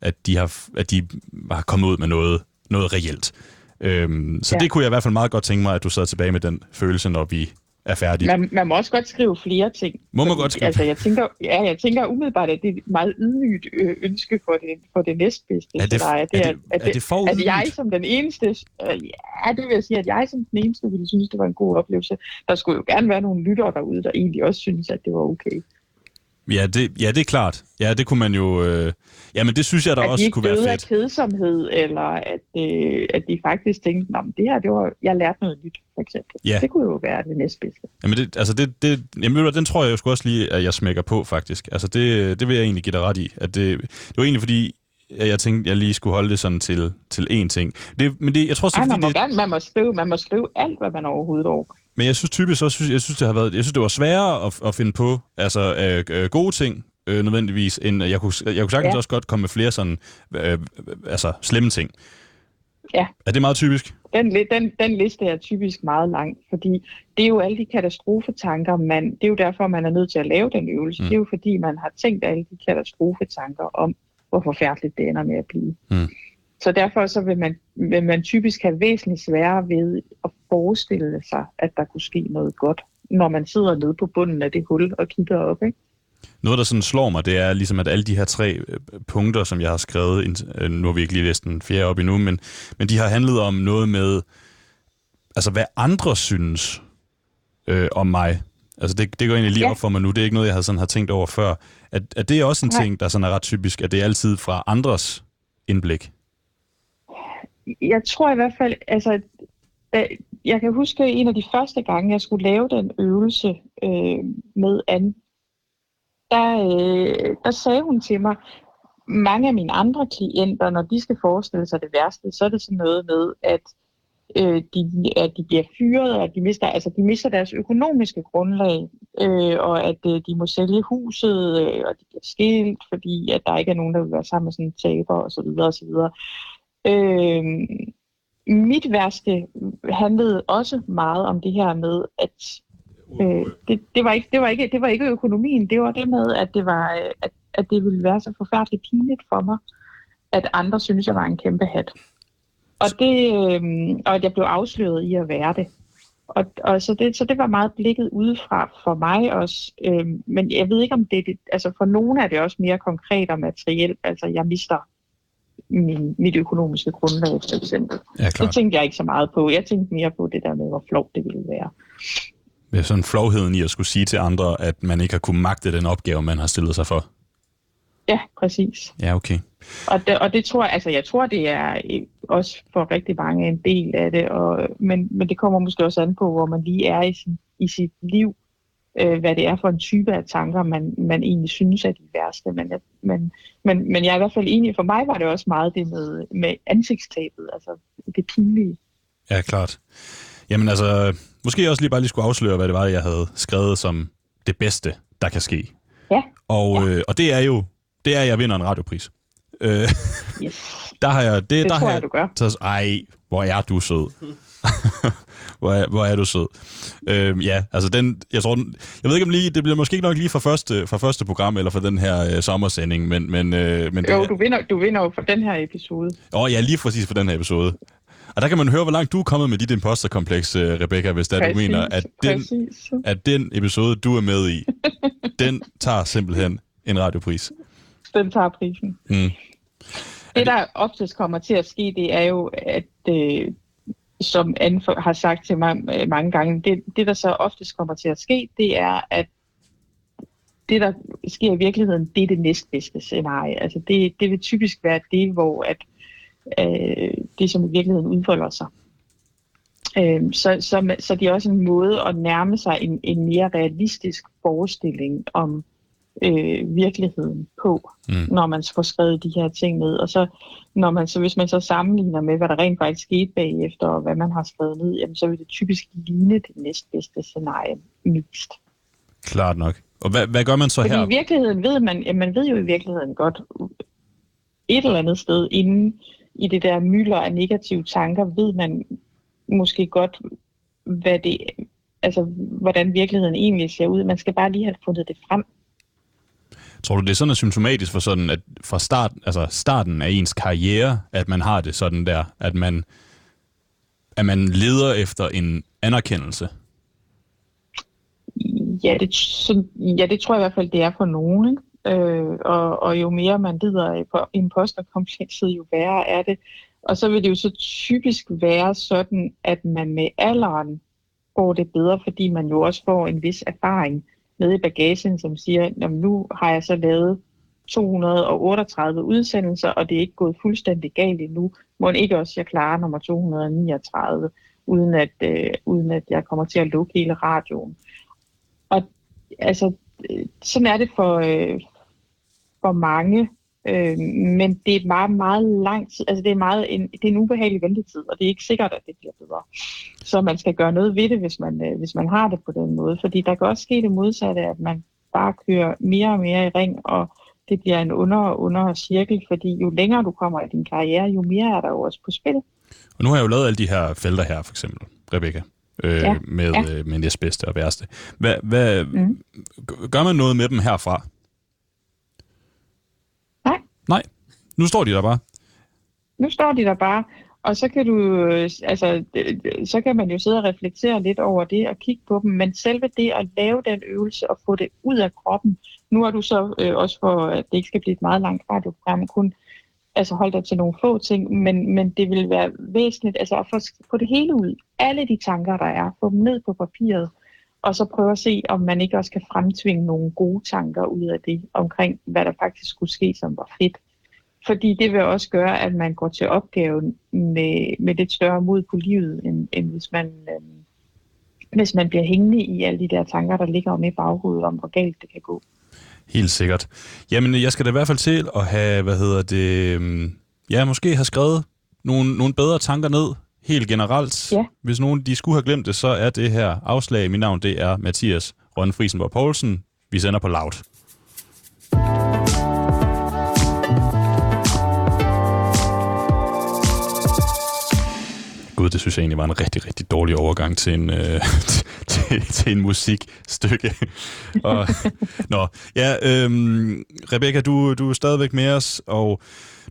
at, de, har, at de har kommet ud med noget, noget reelt. Øhm, så ja. det kunne jeg i hvert fald meget godt tænke mig, at du sad tilbage med den følelse, når vi er færdig. Man, man må også godt skrive flere ting. Må man godt skrive? Altså, jeg tænker, ja, jeg tænker umiddelbart, at det er et meget ydmygt øh, ønske for det, for det næstbedste. Er det, er det, er, det, er, det for at jeg som den eneste, øh, ja, det vil jeg sige, at jeg som den eneste ville synes, det var en god oplevelse. Der skulle jo gerne være nogle lyttere derude, der egentlig også synes, at det var okay. Ja, det, ja, det er klart. Ja, det kunne man jo... Øh... Ja, men det synes jeg da også kunne være fedt. At de kedsomhed, eller at, øh, at de faktisk tænkte, at det her, det var, jeg lærte noget nyt, for eksempel. Ja. Det kunne jo være det næstbedste. Jamen, det, altså det, det, jamen, den tror jeg jo også lige, at jeg smækker på, faktisk. Altså, det, det vil jeg egentlig give dig ret i. At det, det var egentlig fordi, jeg tænkte, jeg lige skulle holde det sådan til, til én ting. Det, men det, jeg tror, så, Ej, man, må det, gerne, man, må skrive, man må skrive alt, hvad man overhovedet overgår. Men jeg synes typisk også, jeg synes, det har været, jeg synes, det var sværere at, at finde på altså, øh, øh, gode ting, øh, nødvendigvis, end jeg kunne, jeg kunne sagtens ja. også godt komme med flere sådan, øh, altså slemme ting. Ja. Er det meget typisk? Den, den, den liste er typisk meget lang, fordi det er jo alle de katastrofetanker, man, det er jo derfor, man er nødt til at lave den øvelse. Mm. Det er jo fordi, man har tænkt alle de katastrofetanker om, hvor forfærdeligt det ender med at blive. Mm. Så derfor så vil, man, vil man typisk have væsentligt sværere ved at forestille sig, at der kunne ske noget godt, når man sidder nede på bunden af det hul og kigger op. Ikke? Noget, der sådan slår mig, det er ligesom, at alle de her tre øh, punkter, som jeg har skrevet, øh, nu har vi ikke lige læst den fjerde op endnu, men, men de har handlet om noget med, altså hvad andre synes øh, om mig. Altså det, det går egentlig lige ja. op for mig nu. Det er ikke noget, jeg har, sådan, har tænkt over før. At, at det er også en Nej. ting, der sådan er ret typisk, at det er altid fra andres indblik. Jeg tror i hvert fald, altså jeg kan huske en af de første gange, jeg skulle lave den øvelse øh, med Anne der, øh, der sagde hun til mig, mange af mine andre klienter, når de skal forestille sig det værste, så er det sådan noget med, at øh, de, at de bliver fyret, og at de mister, altså de mister deres økonomiske grundlag, øh, og at øh, de må sælge huset, øh, og de bliver skilt, fordi at der ikke er nogen, der vil være sammen med sådan en taber, og så Øh, mit værste handlede også meget om det her med, at Øh, det, det, var ikke, det, var ikke, det var ikke økonomien, det var det med, at det, var, at, at det ville være så forfærdeligt pinligt for mig, at andre synes, jeg var en kæmpe hat. Og, det, øh, og at jeg blev afsløret i at være det. Og, og så, det, så det var meget blikket udefra for mig også. Øh, men jeg ved ikke, om det, det... Altså for nogle er det også mere konkret og materielt. Altså jeg mister min, mit økonomiske grundlag, for eksempel. Ja, klart. Det tænkte jeg ikke så meget på. Jeg tænkte mere på det der med, hvor flot det ville være. Med sådan flovheden i at skulle sige til andre, at man ikke har kunnet magte den opgave, man har stillet sig for. Ja, præcis. Ja, okay. Og det, og det tror jeg, altså jeg tror, det er også for rigtig mange en del af det, og, men, men det kommer måske også an på, hvor man lige er i, sin, i sit liv, øh, hvad det er for en type af tanker, man, man egentlig synes er de værste. Men, men, men, men jeg er i hvert fald enig, for mig var det også meget det med, med ansigtstabet, altså det pinlige. Ja, klart. Jamen altså, måske også lige bare lige skulle afsløre, hvad det var, jeg havde skrevet som det bedste, der kan ske. Ja. Og, ja. Øh, og det er jo, det er, at jeg vinder en radiopris. Øh, yes. <laughs> der har jeg, det, det der tror har jeg, du gør. Taget, ej, hvor er du sød. <laughs> hvor, er, hvor er du sød. Øh, ja, altså den, jeg tror, den, jeg ved ikke om lige, det bliver måske ikke nok lige fra første, fra første program, eller fra den her øh, sommersending, men... men, øh, men jo, det, du vinder, du vinder jo for den her episode. Åh, ja, lige præcis for den her episode. Og der kan man høre, hvor langt du er kommet med dit imposterkompleks, øh, Rebecca, hvis der du mener, at den, at den episode, du er med i, <laughs> den tager simpelthen en radiopris. Den tager prisen. Mm. Det, der oftest kommer til at ske, det er jo, at øh, som Anne har sagt til mig øh, mange gange, det, det der så oftest kommer til at ske, det er, at det, der sker i virkeligheden, det er det næstbedste scenarie. Altså det, det vil typisk være det, hvor at, øh, det, som i virkeligheden udfolder sig. Øh, så, så, så det er også en måde at nærme sig en, en mere realistisk forestilling om øh, virkeligheden på, mm. når man får skrevet de her ting ned. Og så, når man, så hvis man så sammenligner med, hvad der rent faktisk skete bagefter, og hvad man har skrevet ned, jamen, så vil det typisk ligne det næstbedste scenarie mest. Klart nok. Og hvad, hvad gør man så Fordi her? i virkeligheden ved man, ja, man ved jo i virkeligheden godt, et eller andet sted inden i det der mylder af negative tanker, ved man måske godt, hvad det, altså, hvordan virkeligheden egentlig ser ud. Man skal bare lige have fundet det frem. Tror du, det er sådan er symptomatisk for sådan, at fra start, altså starten af ens karriere, at man har det sådan der, at man, at man leder efter en anerkendelse? Ja det, så, ja, det tror jeg i hvert fald, det er for nogen. Ikke? Øh, og, og jo mere man lider af imposterkomplekset, jo værre er det. Og så vil det jo så typisk være sådan, at man med alderen får det bedre, fordi man jo også får en vis erfaring med i bagagen, som siger, at nu har jeg så lavet 238 udsendelser, og det er ikke gået fuldstændig galt endnu. Må ikke også jeg klarer nummer 239, uden at, øh, uden at jeg kommer til at lukke hele radioen. Og altså, øh, sådan er det for, øh, for mange, øh, men det er meget, meget lang tid, altså det er, meget en, det er en ubehagelig ventetid, og det er ikke sikkert, at det bliver bedre. Så man skal gøre noget ved det, hvis man, øh, hvis man har det på den måde, fordi der kan også ske det modsatte, at man bare kører mere og mere i ring, og det bliver en under og under cirkel, fordi jo længere du kommer i din karriere, jo mere er der jo også på spil. Og nu har jeg jo lavet alle de her felter her, for eksempel, Rebecca, øh, ja. med, ja. Øh, med næstbedste og værste. Hvad, hvad, mm. Gør man noget med dem herfra? Nej. Nu står de der bare. Nu står de der bare, og så kan du, øh, altså, så kan man jo sidde og reflektere lidt over det og kigge på dem, men selve det at lave den øvelse og få det ud af kroppen, nu har du så øh, også for, at det ikke skal blive et meget langt radioprogram, kun altså holde dig til nogle få ting, men, men det vil være væsentligt altså at få, få det hele ud. Alle de tanker, der er, få dem ned på papiret, og så prøve at se, om man ikke også kan fremtvinge nogle gode tanker ud af det, omkring hvad der faktisk skulle ske, som var fedt. Fordi det vil også gøre, at man går til opgaven med, med lidt større mod på livet, end, end hvis, man, øh, hvis man bliver hængende i alle de der tanker, der ligger om i baghovedet om, hvor galt det kan gå. Helt sikkert. Jamen, jeg skal da i hvert fald til at have, hvad hedder det, øhm, ja, måske have skrevet nogle, nogle bedre tanker ned, helt generelt. Ja. Hvis nogen de skulle have glemt det, så er det her afslag. Mit navn, det er Mathias Rønne Friesenborg Poulsen. Vi sender på Loud. Gud, det synes jeg egentlig var en rigtig, rigtig dårlig overgang til en, øh, <laughs> til, til en musikstykke. <laughs> og, nå, ja, øhm, Rebecca, du, du er stadigvæk med os, og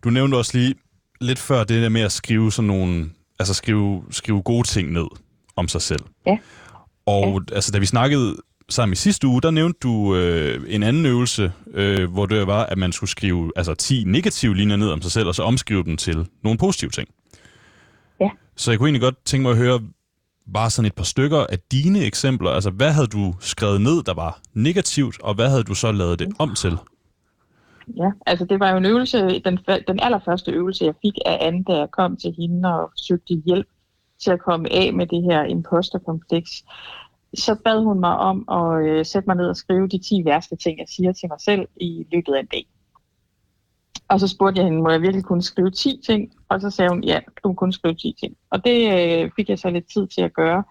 du nævnte også lige, lidt før det der med at skrive sådan nogle, altså skrive, skrive gode ting ned om sig selv. Ja. Og ja. altså, da vi snakkede sammen i sidste uge, der nævnte du øh, en anden øvelse, øh, hvor det var, at man skulle skrive altså 10 negative linjer ned om sig selv, og så omskrive dem til nogle positive ting. Ja. Så jeg kunne egentlig godt tænke mig at høre bare sådan et par stykker af dine eksempler. Altså, hvad havde du skrevet ned, der var negativt, og hvad havde du så lavet det om til? Ja, altså det var jo en øvelse, den, den allerførste øvelse, jeg fik af Anne, da jeg kom til hende og søgte hjælp til at komme af med det her imposterkompleks. Så bad hun mig om at øh, sætte mig ned og skrive de 10 værste ting, jeg siger til mig selv i løbet af en dag. Og så spurgte jeg hende, må jeg virkelig kunne skrive 10 ting? Og så sagde hun, ja, du må kun skrive 10 ting. Og det øh, fik jeg så lidt tid til at gøre.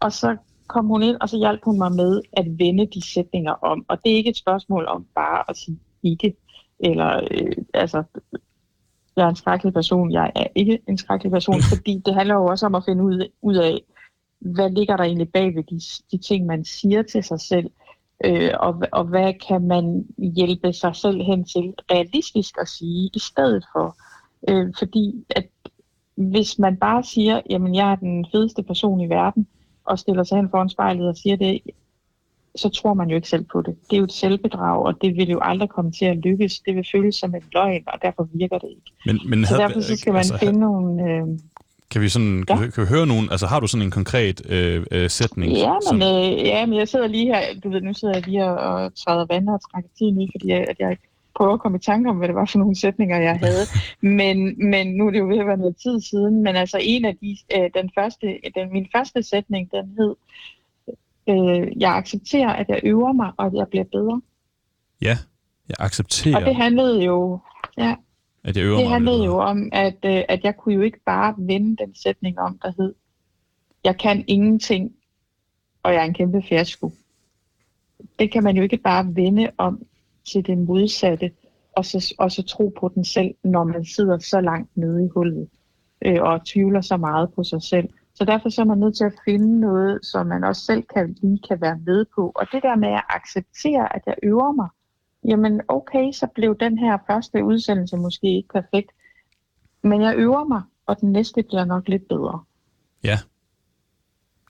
Og så kom hun ind, og så hjalp hun mig med at vende de sætninger om. Og det er ikke et spørgsmål om bare at sige ikke, eller øh, altså, jeg er en skrækkelig person, jeg er ikke en skrækkelig person, <laughs> fordi det handler jo også om at finde ud, ud af, hvad ligger der egentlig bag ved de, de ting, man siger til sig selv, øh, og, og hvad kan man hjælpe sig selv hen til realistisk at sige i stedet for. Øh, fordi at hvis man bare siger, jamen jeg er den fedeste person i verden, og stiller sig hen foran spejlet og siger det, så tror man jo ikke selv på det. Det er jo et selvbedrag, og det vil jo aldrig komme til at lykkes. Det vil føles som en løgn, og derfor virker det ikke. Men, men så derfor så skal man altså, finde nogle... Øh, kan vi, sådan, ja. kan, vi, kan vi høre nogen, altså har du sådan en konkret øh, øh, sætning? Ja men, som... øh, ja, men jeg sidder lige her, du ved, nu sidder jeg lige og, og træder vand og trækker tiden ud, fordi jeg, at jeg prøver at komme i tanke om, hvad det var for nogle sætninger, jeg havde. <laughs> men, men nu er det jo ved at være noget tid siden, men altså en af de, øh, den første, den, min første sætning, den hed, øh, jeg accepterer, at jeg øver mig, og at jeg bliver bedre. Ja, jeg accepterer. Og det handlede jo, ja, at jeg øver det mig, handlede jo om, at, øh, at jeg kunne jo ikke bare vende den sætning om, der hed, jeg kan ingenting, og jeg er en kæmpe fiasko. Det kan man jo ikke bare vende om til det modsatte, og så, og så tro på den selv, når man sidder så langt nede i hullet, øh, og tvivler så meget på sig selv. Så derfor så er man nødt til at finde noget, som man også selv kan, lige kan være med på. Og det der med at acceptere, at jeg øver mig, jamen okay, så blev den her første udsendelse måske ikke perfekt, men jeg øver mig, og den næste bliver nok lidt bedre. Ja.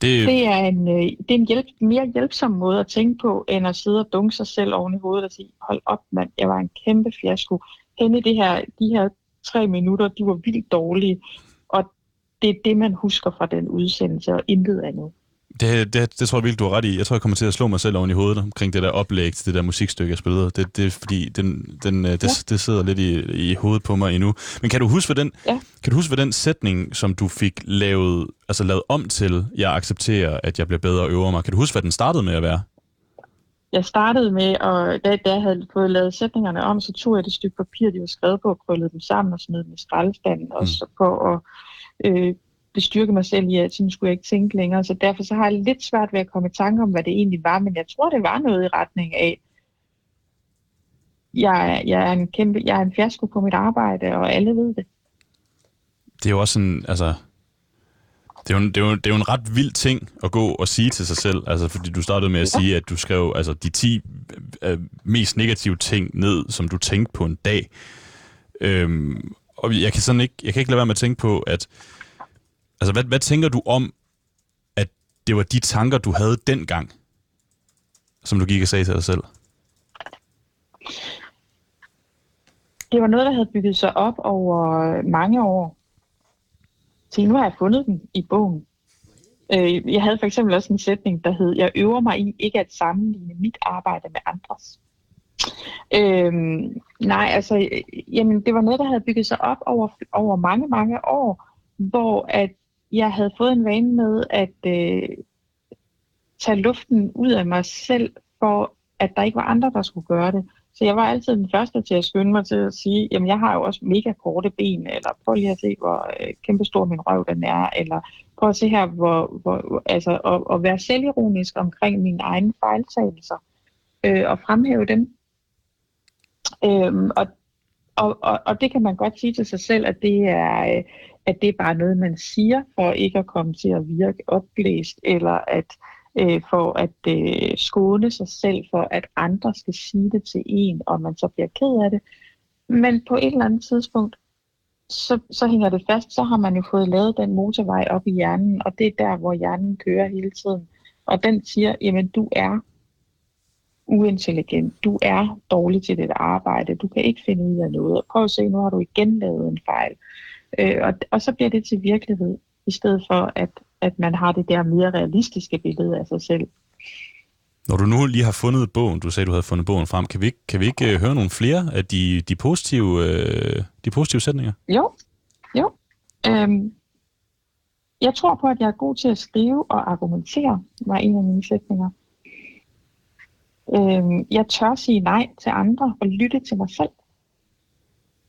Det, det er en, øh, det er en hjælp, mere hjælpsom måde at tænke på, end at sidde og dunke sig selv oven i hovedet og sige, hold op mand, jeg var en kæmpe fiasko. Henne det her, de her tre minutter, de var vildt dårlige, det er det, man husker fra den udsendelse, og intet andet. Det, det, det tror jeg virkelig, du har ret i. Jeg tror, jeg kommer til at slå mig selv oven i hovedet omkring det der oplæg til det der musikstykke, jeg spillede. Det, det er fordi, den, den, øh, det, ja. det sidder lidt i, i hovedet på mig endnu. Men kan du huske, hvad den, ja. kan du huske, hvad den sætning, som du fik lavet, altså lavet om til, jeg accepterer, at jeg bliver bedre og øver mig, kan du huske, hvad den startede med at være? Jeg startede med, og da, da jeg havde fået lavet sætningerne om, så tog jeg det stykke papir, de var skrevet på, og krøllede dem sammen og smed dem i skraldespanden, mm. også på at øh, bestyrke mig selv i, at sådan skulle jeg ikke tænke længere. Så derfor så har jeg lidt svært ved at komme i tanke om, hvad det egentlig var, men jeg tror, det var noget i retning af, jeg, jeg er en kæmpe, jeg er en fiasko på mit arbejde, og alle ved det. Det er jo også sådan, altså, det er, jo, det, er jo, det er jo en ret vild ting at gå og sige til sig selv, altså fordi du startede med at ja. sige, at du skrev altså, de 10 øh, mest negative ting ned, som du tænkte på en dag. Øhm, og jeg kan sådan ikke, jeg kan ikke lade være med at tænke på, at altså, hvad, hvad tænker du om, at det var de tanker, du havde dengang, som du gik og sagde til dig selv? Det var noget, der havde bygget sig op over mange år. Så nu har jeg fundet den i bogen. Øh, jeg havde for eksempel også en sætning, der hed, jeg øver mig i ikke at sammenligne mit arbejde med andres. Øhm, nej, altså, jamen, det var noget, der havde bygget sig op over, over mange, mange år, hvor at jeg havde fået en vane med at øh, tage luften ud af mig selv, for at der ikke var andre, der skulle gøre det. Så jeg var altid den første til at skynde mig til at sige, jamen jeg har jo også mega korte ben, eller prøv lige at se, hvor øh, kæmpestor min røv den er, eller prøv at se her, hvor, hvor altså at, at være selvironisk omkring mine egne fejltagelser, øh, og fremhæve dem. Øhm, og, og, og, og det kan man godt sige til sig selv, at det er, øh, at det er bare noget, man siger, for ikke at komme til at virke opblæst, eller at øh, for at øh, skåne sig selv for, at andre skal sige det til en, og man så bliver ked af det. Men på et eller andet tidspunkt, så, så hænger det fast, så har man jo fået lavet den motorvej op i hjernen, og det er der, hvor hjernen kører hele tiden. Og den siger, jamen du er uintelligent, du er dårlig til dit arbejde, du kan ikke finde ud af noget, prøv at se, nu har du igen lavet en fejl. Øh, og, og så bliver det til virkelighed, i stedet for at, at man har det der mere realistiske billede af sig selv. Når du nu lige har fundet bogen, du sagde, du havde fundet bogen frem, kan vi ikke, kan vi ikke uh, høre nogle flere af de, de, positive, uh, de positive sætninger? Jo, jo. Øhm, jeg tror på, at jeg er god til at skrive og argumentere, var en af mine sætninger. Øhm, jeg tør sige nej til andre og lytte til mig selv.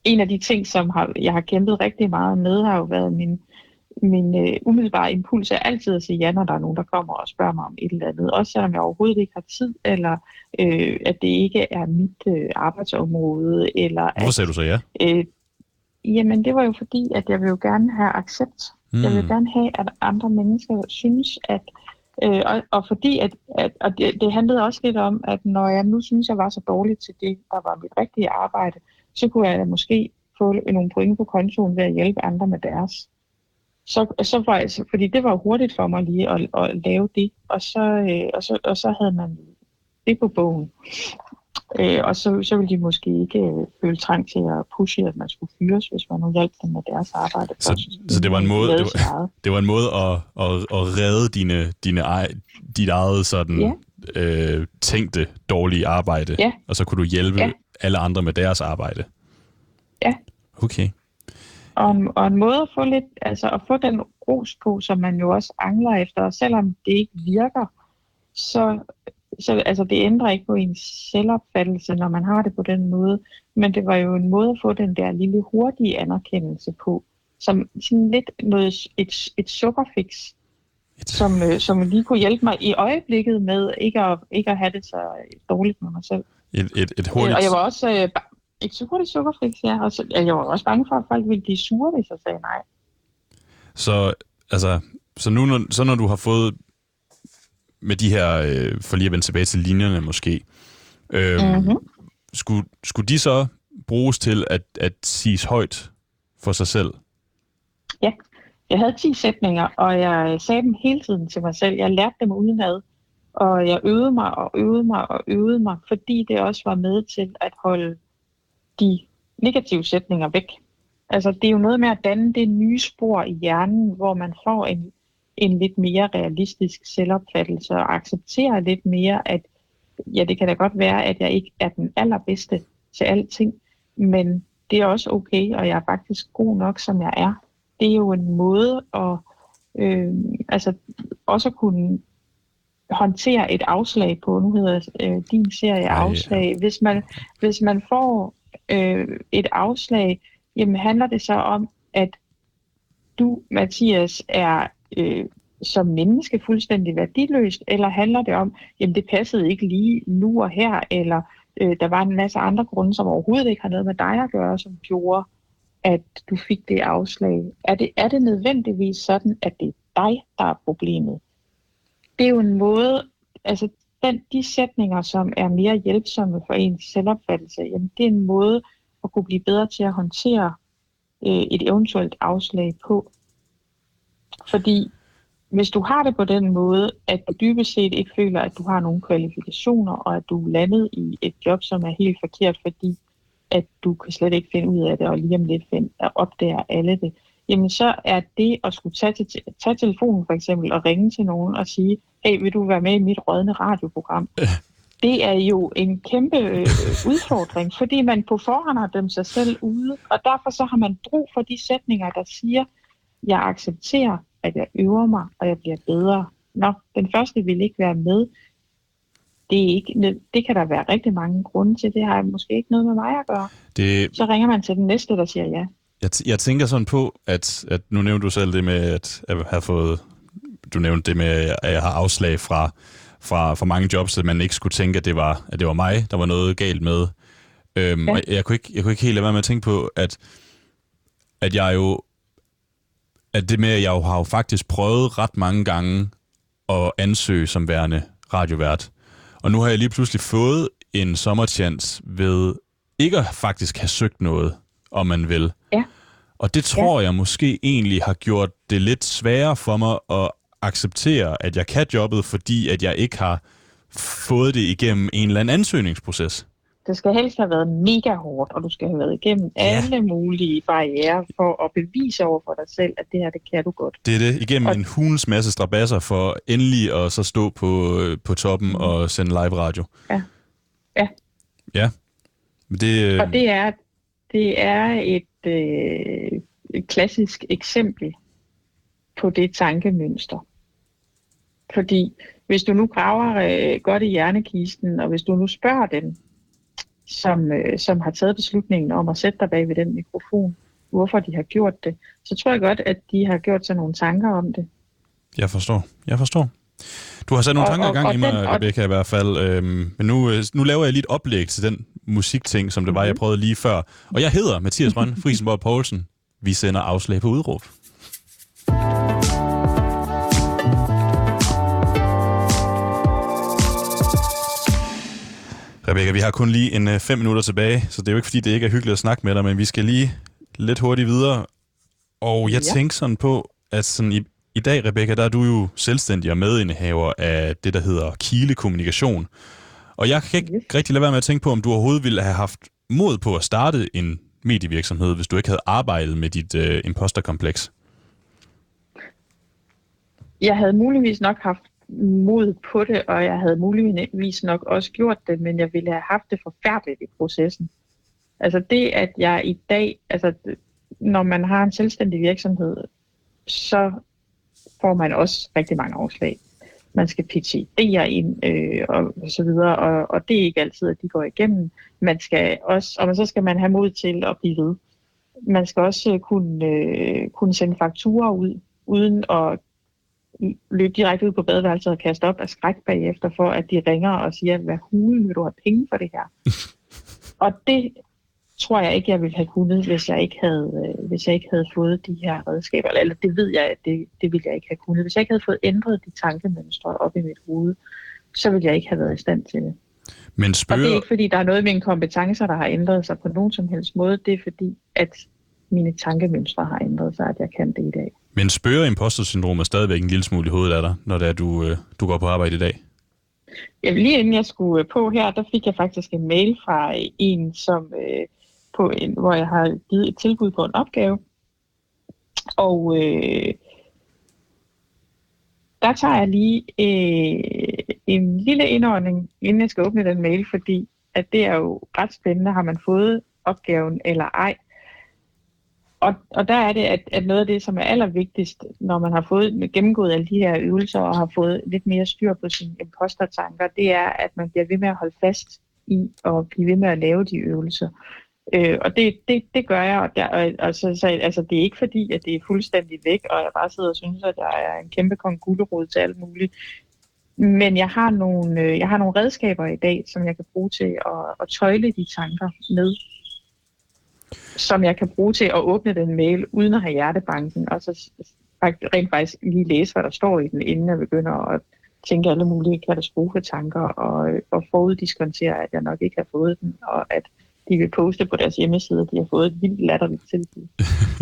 En af de ting, som har, jeg har kæmpet rigtig meget med, har jo været min min øh, umiddelbare impuls er altid at sige ja, når der er nogen, der kommer og spørger mig om et eller andet. Også selvom jeg overhovedet ikke har tid, eller øh, at det ikke er mit øh, arbejdsområde. Eller Hvorfor sagde du så ja? Øh, jamen, det var jo fordi, at jeg vil jo gerne have accept. Mm. Jeg vil Hmm. gerne have, at andre mennesker synes, at... Øh, Øh, og, og fordi, at, at og det, det handlede også lidt om, at når jeg nu synes, jeg var så dårlig til det, der var mit rigtige arbejde, så kunne jeg måske få nogle point på kontoen ved at hjælpe andre med deres så, så var jeg, fordi det var hurtigt for mig lige at, at lave det, og så, øh, og, så, og så havde man det på bogen. Øh, og så, så ville de måske ikke øh, føle trang til at pushe, at man skulle fyres, hvis man nu hjalp dem med deres arbejde. Så- først. så det var en måde- det var-. Det var en måde at, at, at redde dine, dine ej, dit eget sådan, Ja. øh, tænkte dårlige arbejde, Ja. og så kunne du hjælpe Ja. alle andre med deres arbejde. Ja. Okay. Og, en, og en måde at få lidt, altså at få den ros på, som man jo også angler efter, og selvom det ikke virker, så, så altså det ændrer ikke på ens selvopfattelse, når man har det på den måde. Men det var jo en måde at få den der lille hurtige anerkendelse på, som sådan lidt noget, et, et sukkerfix, Et, som, øh, som lige kunne hjælpe mig i øjeblikket med ikke at, ikke at have det så dårligt med mig selv. et, et, et Øh, hurtigt... Og jeg var også øh, ikke så hurtigt sukkerfix, ja. Og så, jeg var også bange for, at folk ville blive sure, hvis jeg sagde nej. Så, altså, så nu når, så når du har fået med de her, øh, for lige at vende tilbage til linjerne måske, øh, Mhm. skulle, skulle de så bruges til at, at siges højt for sig selv? Jeg havde 10 sætninger, og jeg sagde dem hele tiden til mig selv. Jeg lærte dem udenad, og jeg øvede mig og øvede mig og øvede mig, fordi det også var med til at holde de negative sætninger væk. Altså, det er jo noget med at danne det nye spor i hjernen, hvor man får en, en lidt mere realistisk selvopfattelse og accepterer lidt mere, at ja, det kan da godt være, at jeg ikke er den allerbedste til alting, men det er også okay, og jeg er faktisk god nok, som jeg er. Det er jo en måde at øh, altså også at kunne håndtere et afslag på. Nu hedder øh, din serie afslag. Hvis man, hvis man får øh, et afslag, jamen handler det så om, at du, Mathias, er øh, som menneske fuldstændig værdiløst, eller handler det om, jamen det passede ikke lige nu og her, eller øh, der var en masse andre grunde, som overhovedet ikke har noget med dig at gøre, som gjorde, at du fik det afslag. Er det, er det nødvendigvis sådan, at det er dig, der er problemet? Det er jo en måde, altså den, de sætninger, som er mere hjælpsomme for ens selvopfattelse, jamen det er en måde at kunne blive bedre til at håndtere øh, et eventuelt afslag på. Fordi hvis du har det på den måde, at du dybest set ikke føler, at du har nogle kvalifikationer, og at du er landet i et job, som er helt forkert, fordi at du kan slet ikke finde ud af det, og lige om lidt find, opdager alle det, jamen så er det at skulle tage, til, tage telefonen for eksempel og ringe til nogen og sige, hey, vil du være med i mit rådne radioprogram? <laughs> Det er jo en kæmpe øh, udfordring, fordi man på forhånd har dømt sig selv ude, og derfor så har man brug for de sætninger, der siger, jeg accepterer, at jeg øver mig, og jeg bliver bedre. Nå, den første vil ikke være med. Det, er ikke, det kan der være rigtig mange grunde til. Det har måske ikke noget med mig at gøre. Det, Så ringer man til den næste, der siger ja. jeg, t- jeg tænker sådan på, at, at nu nævnte du selv det med, at jeg har fået, du nævnte det med, at jeg har afslag fra, fra, fra mange jobs, at man ikke skulle tænke, at det var, at det var mig, der var noget galt med. Øhm, Ja. ja. jeg, jeg, kunne ikke, jeg kunne ikke helt lade være med at tænke på, at, at jeg jo, at det med, at jeg jo har jo faktisk prøvet ret mange gange at ansøge som værende radiovært. Og nu har jeg lige pludselig fået en sommerchance ved ikke at faktisk have søgt noget, om man vil. Ja. Og det tror ja. jeg måske egentlig har gjort det lidt sværere for mig at acceptere, at jeg kan jobbet, fordi at jeg ikke har fået det igennem en eller anden ansøgningsproces. Det skal helst have været mega hårdt, og du skal have været igennem ja. alle mulige barriere for at bevise over for dig selv, at det her, det kan du godt. Det er det. Igennem og... en hulens masse strabasser for endelig at så stå på, på toppen mm. og sende live radio. Ja. Ja. Ja. Det, øh... Og det er, det er et, øh, et klassisk eksempel på det tankemønster. Fordi hvis du nu graver øh, godt i hjernekisten, og hvis du nu spørger dem, som, øh, som har taget beslutningen om at sætte dig bag ved den mikrofon, hvorfor de har gjort det, så tror jeg godt, at de har gjort sig nogle tanker om det. Jeg forstår. Jeg forstår. Du har sat nogle og, tanker i gang og, i mig, den, Rebecca, i hvert fald. Øhm, men nu, øh, nu laver jeg lige et oplæg til den musikting, som det var, jeg mhm. prøvede lige før. Og jeg hedder Mathias Røn, Friesenborg Poulsen. Vi sender afslag på udråb. Rebecca, vi har kun lige en øh, fem minutter tilbage, så det er jo ikke, fordi det ikke er hyggeligt at snakke med dig, men vi skal lige lidt hurtigt videre. Og jeg ja. tænker sådan på, at sådan i, i dag, Rebecca, der er du jo selvstændig og medindehaver af det, der hedder Kile Kommunikation. Og jeg kan ikke yes. rigtig lade være med at tænke på, om du overhovedet ville have haft mod på at starte en medievirksomhed, hvis du ikke havde arbejdet med dit øh, imposterkompleks. Jeg havde muligvis nok haft mod på det, og jeg havde muligvis nok også gjort det, men jeg ville have haft det forfærdeligt i processen. Altså det, at jeg i dag, altså når man har en selvstændig virksomhed, så får man også rigtig mange afslag. Man skal pitche idéer ind øh, og, og så videre, og, og det er ikke altid, at de går igennem. Man skal også, og så skal man have mod til at blive ved. Man skal også kunne, øh, kunne sende fakturer ud, uden at løbe direkte ud på badeværelset og kaste op af skræk bagefter, for at de ringer og siger, hvad hulen vil du have penge for det her? <laughs> og det tror jeg ikke, jeg ville have kunnet, hvis jeg ikke havde, øh, hvis jeg ikke havde fået de her redskaber. Eller det ved jeg, at det, det ville jeg ikke have kunnet. Hvis jeg ikke havde fået ændret de tankemønstre op i mit hoved, så ville jeg ikke have været i stand til det. Men spørger... Og det er ikke, fordi der er noget af mine kompetencer, der har ændret sig på nogen som helst måde. Det er fordi, at mine tankemønstre har ændret sig, at jeg kan det i dag. Men spørger imposter-syndromet stadigvæk en lille smule i hovedet af dig, når det er, du, øh, du går på arbejde i dag? Ja, lige inden jeg skulle øh, på her, der fik jeg faktisk en mail fra øh, en, som, øh, på en, hvor jeg har givet et tilbud på en opgave. Og øh, der tager jeg lige øh, en lille indordning, inden jeg skal åbne den mail, fordi at det er jo ret spændende, har man fået opgaven eller ej og, og der er det, at, at noget af det, som er allervigtigst, når man har fået gennemgået alle de her øvelser og har fået lidt mere styr på sine impostertanker, det er, at man bliver ved med at holde fast i og blive ved med at lave de øvelser. Øh, og det, det, det gør jeg, og, der, og, og så, så, altså, det er ikke fordi, at det er fuldstændig væk, og jeg bare sidder og synes, at jeg er en kæmpe kongulerod til alt muligt. Men jeg har, nogle, øh, jeg har nogle redskaber i dag, som jeg kan bruge til at, at tøjle de tanker med som jeg kan bruge til at åbne den mail, uden at have hjertebanken, og så rent faktisk lige læse, hvad der står i den, inden jeg begynder at tænke alle mulige katastrofetanker, og, og foruddiskontere, at jeg nok ikke har fået den, og at de vil poste på deres hjemmeside, at de har fået et vildt latterligt tilbud.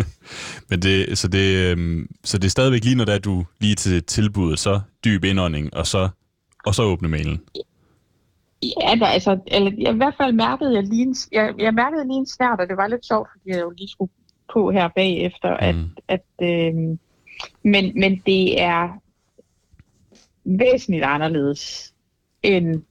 <laughs> Men det, så, det, øhm, så det er stadigvæk lige, når det er, du lige til tilbuddet, så dyb indånding, og så, og så åbne mailen? Ja, der, altså, eller, jeg, i hvert fald mærkede jeg lige en, jeg, jeg mærkede lige en snært, og det var lidt sjovt, fordi jeg jo lige skulle på her bagefter, mm. at, at øh, men, men det er væsentligt anderledes, end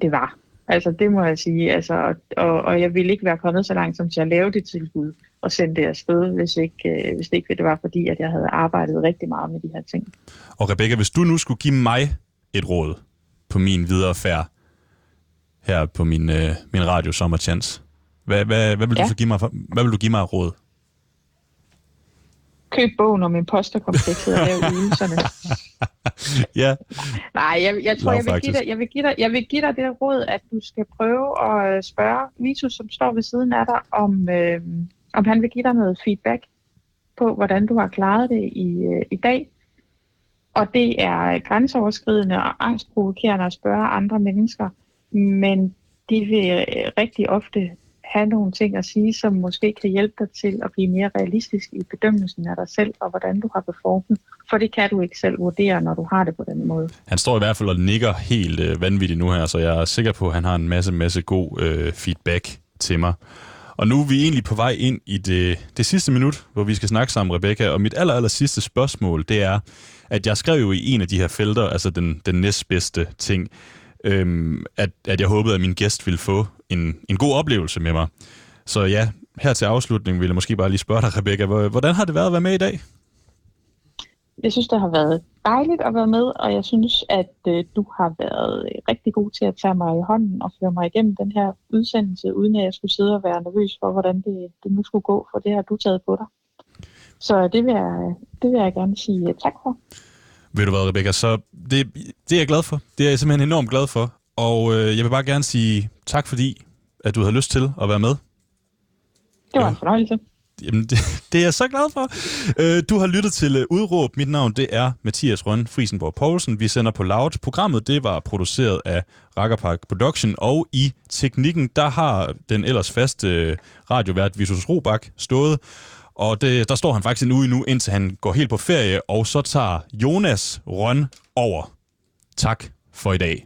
det var. Altså, det må jeg sige. Altså, og, og jeg ville ikke være kommet så langt som til at lave det tilbud og sende det afsted, hvis ikke, øh, hvis det ikke det var fordi, at jeg havde arbejdet rigtig meget med de her ting. Og Rebecca, hvis du nu skulle give mig et råd på min videre færd, her på min, øh, min radio Sommerchance. Hvad, hvad, hvad, vil ja. du så give mig, hvad vil du give mig af råd? Køb bogen om imposterkomplekset og lave ydelserne. <laughs> ja. Nej, jeg, jeg tror, jeg, vil give dig, jeg, vil give dig, jeg vil give dig det råd, at du skal prøve at spørge Vitus, som står ved siden af dig, om, øh, om han vil give dig noget feedback på, hvordan du har klaret det i, øh, i dag. Og det er grænseoverskridende og angstprovokerende at spørge andre mennesker, men de vil rigtig ofte have nogle ting at sige, som måske kan hjælpe dig til at blive mere realistisk i bedømmelsen af dig selv, og hvordan du har performet. For det kan du ikke selv vurdere, når du har det på den måde. Han står i hvert fald og nikker helt øh, vanvittigt nu her, så jeg er sikker på, at han har en masse, masse god øh, feedback til mig. Og nu er vi egentlig på vej ind i det, det sidste minut, hvor vi skal snakke sammen, Rebecca. Og mit aller, aller sidste spørgsmål, det er, at jeg skrev jo i en af de her felter, altså den, den næstbedste ting, øhm, at, at jeg håbede, at min gæst ville få en, en god oplevelse med mig. Så ja, her til afslutning vil jeg måske bare lige spørge dig, Rebecca, hvordan har det været at være med i dag? Jeg synes, det har været dejligt at være med, og jeg synes, at øh, du har været øh, rigtig god til at tage mig i hånden og føre mig igennem den her udsendelse, uden at jeg skulle sidde og være nervøs for, hvordan det, det nu skulle gå, for det har du taget på dig. Så det vil jeg, det vil jeg gerne sige øh, tak for. Ved du hvad, Rebecca, så det, det er jeg glad for. Det er jeg simpelthen enormt glad for. Og øh, jeg vil bare gerne sige tak, fordi at du havde lyst til at være med. Det var en fornøjelse. Jamen, det, <laughs> det er jeg så glad for. Øh, du har lyttet til uh, Udråb. Mit navn, det er Mathias Røn Friesenborg Poulsen. Vi sender på Loud. Programmet, det var produceret af Rackerpark Production, og i teknikken, der har den ellers faste uh, radiovært Visus Robak stået. Og det, der står han faktisk en uge nu, indtil han går helt på ferie, og så tager Jonas Røn over. Tak for i dag.